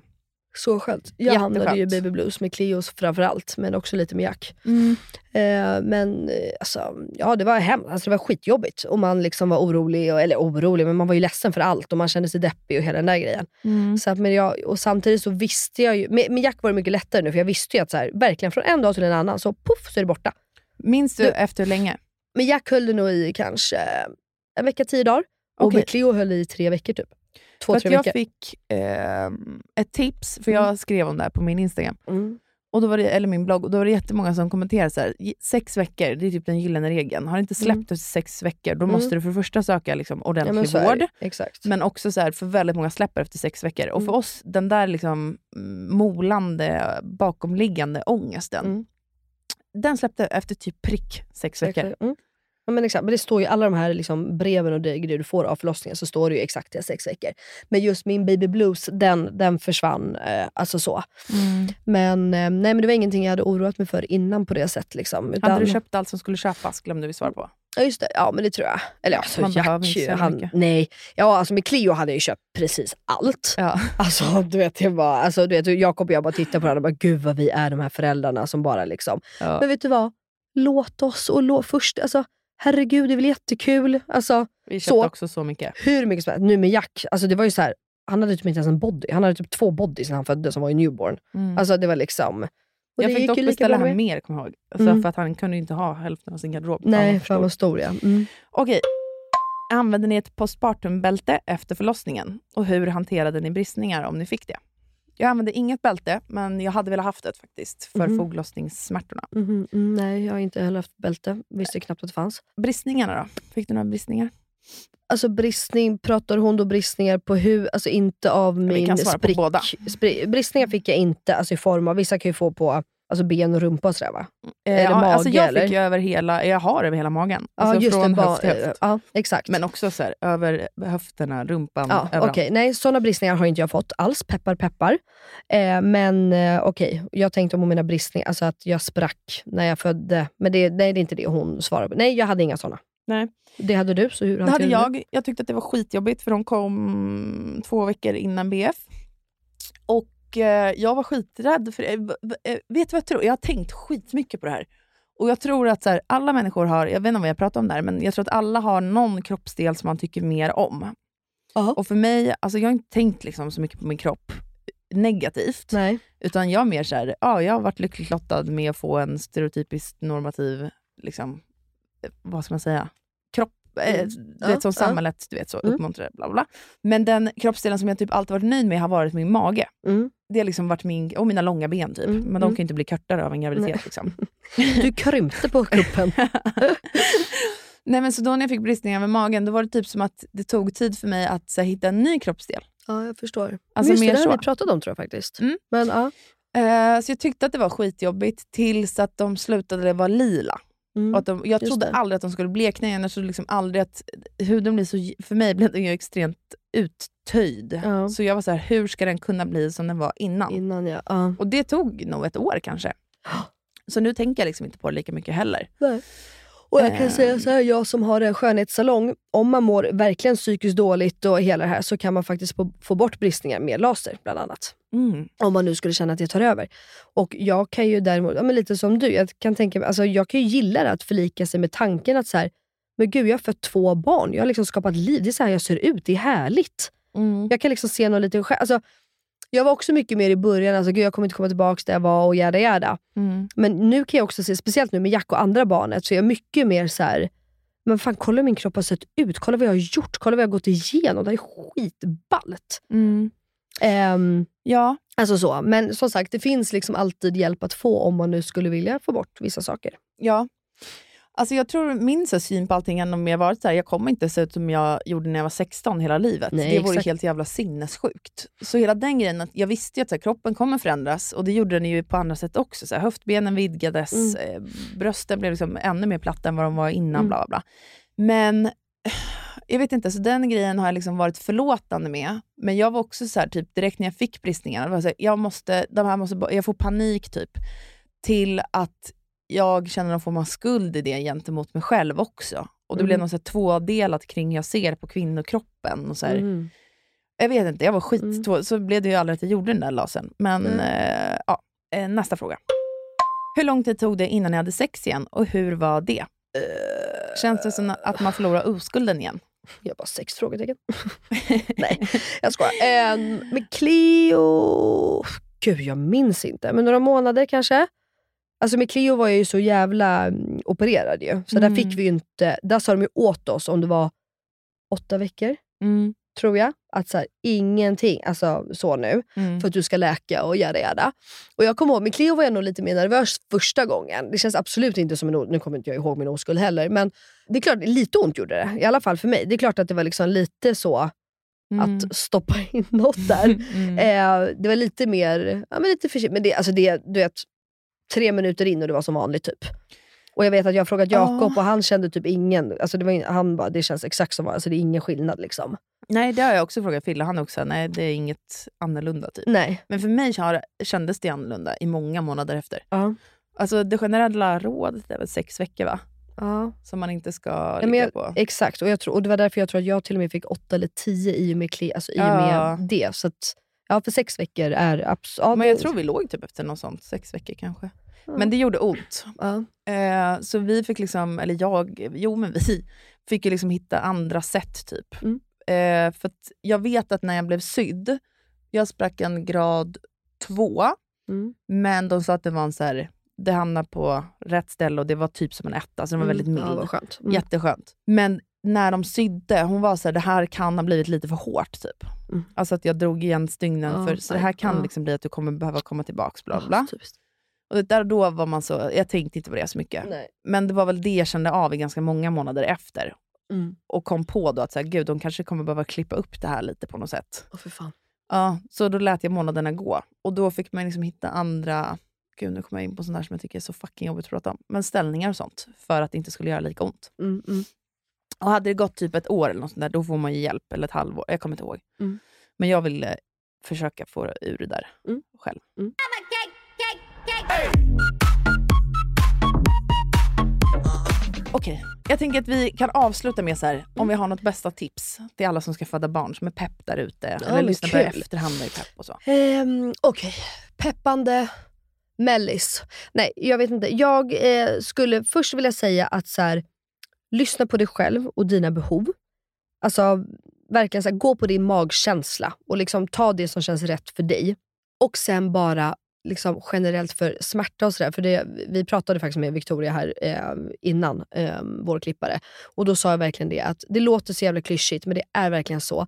Så skönt. Jag hamnade ju i Jätteskönt. baby blues med Cleos framförallt, men också lite med Jack. Mm. Eh, men eh, alltså, ja, det var hemskt. Alltså, det var skitjobbigt. Och man liksom var orolig, och, eller orolig, men man var ju ledsen för allt och man kände sig deppig och hela den där grejen. Mm. Så att, men jag, och samtidigt så visste jag ju, med, med Jack var det mycket lättare nu för jag visste ju att så här, verkligen från en dag till en annan så puff så är det borta. Minns du Du- efter hur länge? Men Jack höll det nog i kanske en vecka, tio dagar. Och med Cleo höll det i tre veckor typ. Två, För att tre jag veckor. fick ehm, ett tips, för jag skrev om det här på min Instagram, Mm. och då var det, eller min blogg, och då var det jättemånga som kommenterade så här, "Ge- sex veckor, det är typ den gyllene regeln. Har det inte släppt Mm. efter sex veckor, då Mm. måste du för det första söka liksom Ja, ordentlig men så är vård. Exakt. Men också så här, för väldigt många släpper efter sex veckor. Och för Mm. oss, den där liksom mm, molande, bakomliggande ångesten, Mm. Den släppte efter typ prick sex veckor. Mm. Ja, men, exakt. men det står ju alla de här liksom, breven och det, du får av förlossningen så står det ju exakt det, sex veckor. Men just min baby blues, den, den försvann. Eh, alltså så. Mm. Men, eh, nej, men det var ingenting jag hade oroat mig för innan på det sättet. Liksom. Utan, Hade du köpt allt som skulle köpas? Glömde vi svara på. Ja, just det. Ja, men det tror jag. Eller alltså, Man behöver Jack, inte så han, mycket. nej. Ja, alltså med Clio hade jag ju köpt precis allt. Ja. Alltså, du vet, det var, alltså, du vet, Jakob och jag bara tittade på varandra och bara, gud vad vi är de här föräldrarna som bara liksom... Ja. Men vet du vad? Låt oss och lå, först, alltså, herregud det är väl jättekul. Alltså, Vi köpte så. också så mycket. hur mycket som helst. Nu med Jack, alltså det var ju så här, han hade typ inte ens en body. Han hade typ två bodies när han föddes som var ju newborn. Mm. Alltså det var liksom... Och jag det fick dock beställa hem mer, kommer jag ihåg. Alltså, Mm. För att han kunde ju inte ha hälften av sin garderob. Nej, för han var stor. ja. Mm. Okej. Använde ni ett postpartumbälte efter förlossningen? Och hur hanterade ni bristningar om ni fick det? Jag använde inget bälte, men jag hade velat haft ett faktiskt, för Mhm. foglossningssmärtorna. Mhm, mm, nej, jag har inte heller haft bälte. Visste knappt att det fanns. Bristningarna då? Fick du några bristningar? Alltså bristning, pratar hon då bristningar på hur, alltså inte av min sprick. Spri, bristningar fick jag inte alltså i form av, vissa kan ju få på alltså ben och rumpa och sådär va? Eh, Eller ja, alltså mage, jag eller? fick över hela, jag har över hela magen. Ja Alltså just från det, höft till höft. ja exakt. Men också så här, över höfterna, rumpan, Ja, överallt. okej. Nej, sådana bristningar har inte jag fått alls. Peppar peppar. Eh, men eh, okej, jag tänkte om mina bristningar, alltså att jag sprack när jag födde. Men det, nej, det är inte det hon svarar på. Nej, jag hade inga sådana. Nej. Det hade du, så hur Det hade hanterade du? jag. Jag tyckte att det var skitjobbigt för de kom två veckor innan BF. Och eh, jag var skiträdd. För, eh, eh, vet du vad jag tror? Jag har tänkt skitmycket på det här. Och jag tror att så här, alla människor har, jag vet inte vad jag pratar om där, men jag tror att alla har någon kroppsdel som man tycker mer om. Ja. Och för mig, alltså jag har inte tänkt liksom så mycket på min kropp negativt. Nej. Utan jag är mer så här, ja, jag har varit lyckligt lottad med att få en stereotypiskt normativ, liksom, vad ska man säga, kropp. Eh, Mm. du vet, som samhället du vet, så Mm. uppmuntrar. Bla, bla. Men den kroppsdelen som jag typ alltid varit nöjd med har varit min mage. Mm. Det har liksom varit min, och mina långa ben typ. Mm, Men de mm. kan ju inte bli kortare av en graviditet. Liksom. Du krympte på kroppen. Nej, men så då när jag fick bristningar med magen, då var det typ som att det tog tid för mig att så hitta en ny kroppsdel. ja, jag förstår. Alltså, Just det, mer det har så. vi pratat om tror jag faktiskt. Mm. Men, ja. Eh, så jag tyckte att det var skitjobbigt tills att de slutade vara lila. Mm. Att de, jag trodde det. aldrig att de skulle blekna igen. Jag trodde liksom aldrig att huden blir så... För mig blev den ju extremt uttöjd. Ja. Så jag var så här, hur ska den kunna bli som den var innan? Innan ja. ja. Och det tog nog ett år kanske. Så nu tänker jag liksom inte på det lika mycket heller. Nej. Och jag kan Eh. säga så här, jag som har en skönhetssalong, om man mår verkligen psykiskt dåligt och hela det här så kan man faktiskt få, bort bristningar med laser bland annat. Mm. Om man nu skulle känna att det tar över. Och jag kan ju däremot, ja, men lite som du, jag kan tänka alltså jag kan ju gilla det att förlika sig med tanken att så här, men gud jag har fött två barn, jag har liksom skapat liv, det är så här jag ser ut, det är härligt. Mm. Jag kan liksom se något lite själv. Alltså, jag var också mycket mer i början, alltså, gud, jag kommer inte komma tillbaka där jag var och jada jada. Mm. Men nu kan jag också se, speciellt nu med Jack och andra barnet, så är jag mycket mer så här. men fan kolla hur min kropp har sett ut, kolla vad jag har gjort, kolla vad jag har gått igenom. Det här är skitballt. Mm. Ehm, Ja, alltså så. Men som sagt, det finns liksom alltid hjälp att få om man nu skulle vilja få bort vissa saker. ja. Alltså jag tror min så syn på allting ändå mer varit så här, jag kommer inte se ut som jag gjorde när jag var 16 hela livet. Nej, det vore exakt. helt jävla sinnessjukt. Så hela den grejen, att jag visste ju att så här, kroppen kommer förändras och det gjorde den ju på andra sätt också. Så här, höftbenen vidgades, Mm. eh, brösten blev liksom ännu mer platta än vad de var innan. Mm. Bla, bla. Men jag vet inte, så den grejen har jag liksom varit förlåtande med. Men jag var också så här, typ direkt när jag fick bristningarna, så här, jag, måste, de här måste, jag får panik typ. Till att jag känner någon form av skuld i det gentemot mig själv också. Och det blev Mm. något så här tvådelat kring hur jag ser på kvinnokroppen. Och så här, Mm. Jag vet inte, jag var skit. Så blev det ju aldrig att jag gjorde den där lasern. Men Mm. eh, ja, eh, nästa fråga. Hur lång tid tog det innan ni hade sex igen och hur var det? Eh, Känns det som att man förlorar oskulden igen? Jag bara sex frågetecken. Nej, jag skojar. Eh, med Cleo... Gud, jag minns inte. Men några månader kanske. Alltså med Cleo var jag ju så jävla mm, opererad ju. Så Mm. där fick vi ju inte... Där sa de ju åt oss om det var åtta veckor, Mm. tror jag. Att så här, ingenting, alltså så nu, Mm. för att du ska läka och jada jada. Och jag kommer ihåg, med Cleo var jag nog lite mer nervös första gången. Det känns absolut inte som en Nu kommer inte jag ihåg min oskuld heller, men det är klart, lite ont gjorde det. I alla fall för mig. Det är klart att det var liksom lite så Mm. att stoppa in något där. Mm. Eh, det var lite mer, ja, men lite försiktigt. Men det, alltså det, du vet, tre minuter in och det var som vanligt typ. Och jag vet att jag har frågat Jakob Ah. och han kände typ ingen, alltså det var, han bara, det känns exakt som alltså det är ingen skillnad liksom. Nej, det har jag också frågat Fille. Han också nej det är inget annorlunda. Typ. Nej. Men för mig kändes det annorlunda i många månader efter. Ja. Alltså det generella rådet är väl sex veckor va? Ja. Som man inte ska Ja, ligga jag, på. exakt, och, jag tror, och det var därför jag tror att jag till och med fick åtta eller tio i och med, kli, alltså, i och Ja. med det. Så att, ja, för sex veckor är absolut... Men jag det- tror vi låg typ efter något sånt, sex veckor kanske. Ja. Men det gjorde ont. Ja. Eh, så vi fick liksom, eller jag, jo men vi fick ju liksom hitta andra sätt typ. Mm. Eh, för jag vet att när jag blev sydd, jag sprack en grad två, Mm. men de sa att det var en så här, det hamnade på rätt ställe och det var typ som en etta, så den var väldigt mild. Ja, vad skönt. Mm. Jätteskönt. Men när de sydde, hon var så här, det här kan ha blivit lite för hårt. typ. Mm. Alltså att jag drog igen stygnen, Ja, för, så det här kan ja. liksom bli att du kommer behöva komma tillbaka. Bla, bla. typiskt. Och det där då var man så, jag tänkte inte på det så mycket. Nej. Men det var väl det jag kände av i ganska många månader efter. Mm. Och kom på då att så här, gud, de kanske kommer behöva klippa upp det här lite på något sätt. Åh, för fan. Ja, så då lät jag månaderna gå. Och då fick man liksom hitta andra, gud nu kommer jag in på sånt där som jag tycker är så fucking jobbigt att prata om. Men ställningar och sånt, för att det inte skulle göra lika ont. Mm, mm. Och hade det gått typ ett år eller något sånt där, då får man ju hjälp. Eller ett halvår, jag kommer inte ihåg. Mm. Men jag ville försöka få ur det där Mm. själv. Mm. Okej, jag tänker att vi kan avsluta med så här, om vi har något bästa tips till alla som ska föda barn som är pepp där ute. eller men lyssnar på efterhand och är pepp och så. Ehm, Okej, peppande mellis. Nej, jag vet inte. Jag eh, skulle först vilja säga att så här, lyssna på dig själv och dina behov. Alltså verkligen så här, gå på din magkänsla och liksom ta det som känns rätt för dig. Och sen bara liksom generellt för smärta och sådär. För det, vi pratade faktiskt med Victoria här eh, innan, eh, vår klippare. Och då sa jag verkligen det att det låter så jävla klyschigt men det är verkligen så.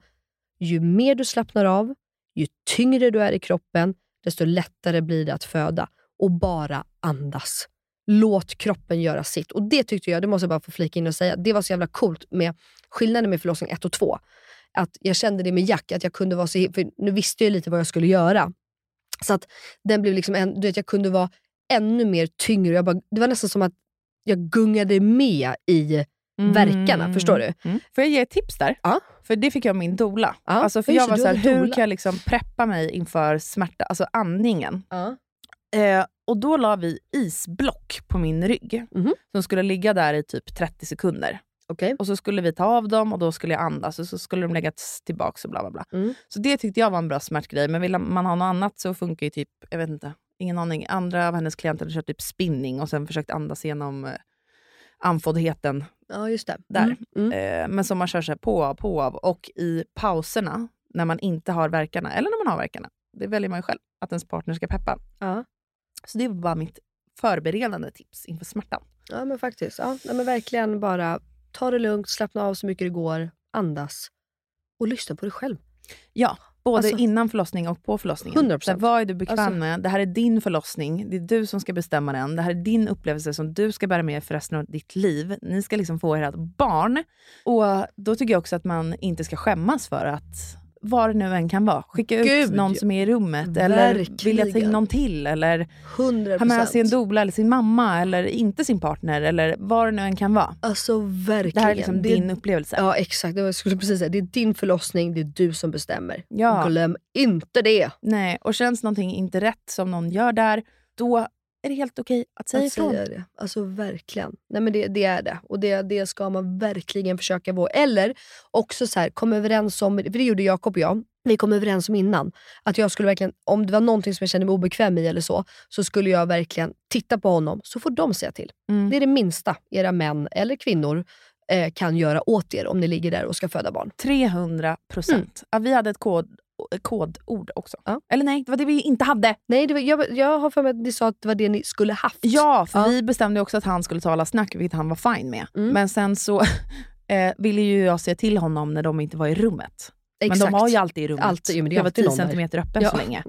Ju mer du slappnar av, ju tyngre du är i kroppen, desto lättare blir det att föda. Och bara andas. Låt kroppen göra sitt. Och Det tyckte jag, det måste jag bara få flika in och säga, det var så jävla coolt med skillnaden med förlossning 1 och 2. Att jag kände det med Jack, att jag kunde vara så, för nu visste jag lite vad jag skulle göra. Så att den blev liksom en, du vet, jag kunde vara ännu mer tyngre. Jag bara, det var nästan som att jag gungade med i verkarna. Förstår du? Mm. Får jag ge ett tips där? Ja. För det fick jag av min doula. Ja, Alltså, för jag var du så här, hade hur kan jag liksom preppa mig inför smärta, alltså andningen? Ja. Eh, och då la vi isblock på min rygg. Mhm. Som skulle ligga där i typ 30 sekunder. Okej. Och så skulle vi ta av dem och då skulle jag andas och så skulle de läggas tillbaka och bla bla bla. Mm. Så det tyckte jag var en bra smärtgrej. Men vill man ha något annat så funkar ju typ, jag vet inte, ingen aning. Andra av hennes klienter hade kört typ spinning och sen försökt andas igenom eh, andfåddheten Ja, just det. där. Mm. Mm. Eh, men som man kör här på av, på av. Och i pauserna, när man inte har verkarna, eller när man har verkarna, det väljer man ju själv, att ens partner ska peppa. Ja. Så det var bara mitt förberedande tips inför smärtan. Ja men faktiskt. Ja, men verkligen bara ta det lugnt, slappna av så mycket det går, andas och lyssna på dig själv. Ja, både Alltså- innan förlossning och på förlossningen. 100%. Så här, vad är du bekväm Alltså- med? Det här är din förlossning. Det är du som ska bestämma den. Det här är din upplevelse som du ska bära med för resten av ditt liv. Ni ska liksom få ert barn. Och då tycker jag också att man inte ska skämmas för att vad det nu än kan vara. Skicka ut Gud, någon ja. som är i rummet. Eller vilja ta in Verkligen. någon till. Eller 100%. ha med sig en doula eller sin mamma. Eller inte sin partner. Eller vad det nu än kan vara. Alltså verkligen. Det här är liksom Det din upplevelse. Ja exakt, jag skulle precis säga. Det är din förlossning, det är du som bestämmer. Ja. Glöm inte det. Nej, och känns någonting inte rätt som någon gör där, då är det helt okej att säga att ifrån. säga det. Alltså verkligen. Nej men det, det är det. Och det, det ska man verkligen försöka våga. Eller också så här, kom överens om, för det gjorde Jakob och jag, vi kom överens om innan, att jag skulle verkligen, om det var någonting som jag kände mig obekväm i eller så, så skulle jag verkligen titta på honom, så får de säga till. Mm. Det är det minsta era män eller kvinnor eh, kan göra åt er om ni ligger där och ska föda barn. 300 procent. Mm. Ja, vi hade ett kod, kodord också. Ja. Eller nej, det var det vi inte hade. Nej, det var, jag, jag har för mig att ni sa att det var det ni skulle haft. Ja, för Ja. vi bestämde också att han skulle tala snack, vilket han var fine med. Mm. Men sen så eh, ville ju jag säga till honom när de inte var i rummet. Men Exakt. de var ju alltid i rummet. Alltid, men det jag var alltid 10 någon där. centimeter öppen Ja. så länge.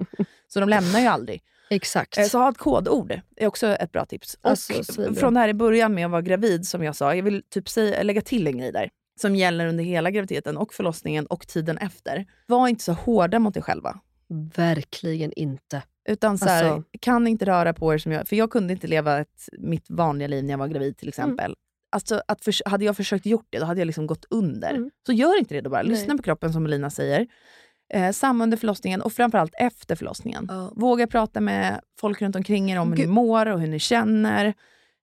Så de lämnar ju aldrig. Exakt. Eh, Så ha ett kodord är också ett bra tips. Och Alltså, från det här i början med att vara gravid, som jag sa, jag vill typ säga, lägga till en grej där. Som gäller under hela graviditeten och förlossningen och tiden efter. Var inte så hårda mot er själva. Verkligen inte. Utan så här, Alltså- kan inte röra på er som jag... För jag kunde inte leva ett, mitt vanliga liv när jag var gravid till exempel. Mm. Alltså, att förs- hade jag försökt gjort det, då hade jag liksom gått under. Mm. Så gör inte det då bara. Nej. Lyssna på kroppen som Melina säger. Eh, samma under förlossningen och framförallt efter förlossningen. Ja. Våga prata med folk runt omkring er om hur Gud. ni mår och hur ni känner.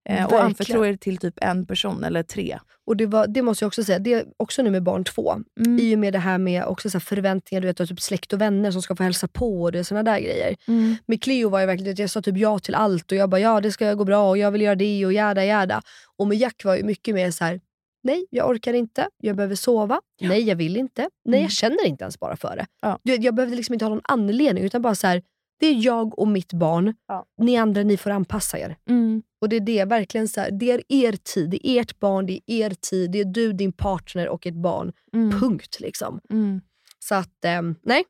Eh, och anförtro er till typ en person eller tre. Och det, var, det måste jag också säga, det är också nu med barn två. Mm. I och med det här med också så förväntningar, du vet, typ släkt och vänner som ska få hälsa på och det såna där grejer. Mm. Med Cleo var jag verkligen, jag sa typ ja till allt och jag bara ja det ska gå bra och jag vill göra det och jada jada. Och med Jack var jag mycket mer så här. nej jag orkar inte, jag behöver sova, nej jag vill inte, nej Mm. jag känner inte ens bara för det. Ja. Vet, jag behövde liksom inte ha någon anledning utan bara så här. det är jag och mitt barn, Ja. ni andra ni får anpassa er. Mm. Och det är det, verkligen så här, det är er tid, det är ert barn, det är er tid, det är du, din partner och ett barn. Mm. Punkt. liksom. Mm. Så att, ehm, nej,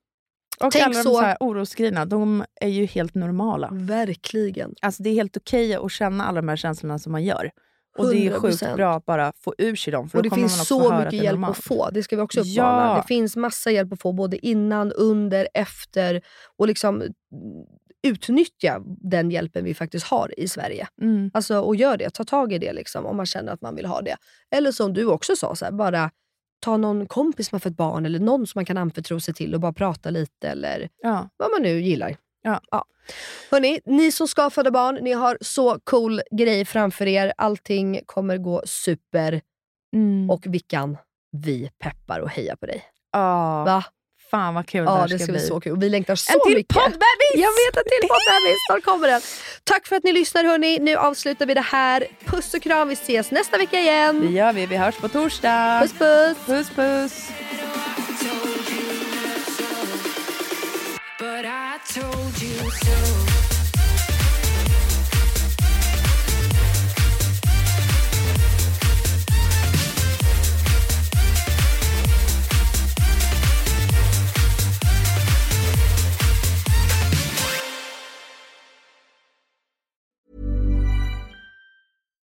Och Tänk alla de så- så här orosgrejerna, de är ju helt normala. verkligen. Alltså det är helt okej att känna alla de här känslorna som man gör. Och det är sjukt 100%. bra att bara få ur sig dem. För Och det finns så mycket att hjälp normalt. att få. Det ska vi också uppmana. Ja. Det finns massa hjälp att få både innan, under, efter och liksom utnyttja den hjälpen vi faktiskt har i Sverige. Mm. Alltså, och gör det. Ta tag i det liksom, om man känner att man vill ha det. Eller som du också sa, så här, bara ta någon kompis som har fått barn eller någon som man kan anförtro sig till och bara prata lite eller Ja. vad man nu gillar. Ja. Hörni, ni som ska föda barn, ni har så cool grej framför er. Allting kommer gå super. Mm. Och Vickan, vi peppar och hejar på dig. Ja. Va? Fan vad kul Ja, det här det ska ska bli bli. så kul. Vi längtar så en till mycket. poddbebis! Jag vet en till poddbebis, snart kommer den. Tack för att ni lyssnar hörni. Nu avslutar vi det här. Puss och kram, vi ses nästa vecka igen. Det gör vi. Vi hörs på torsdag. Puss puss. puss. puss. But I told you so.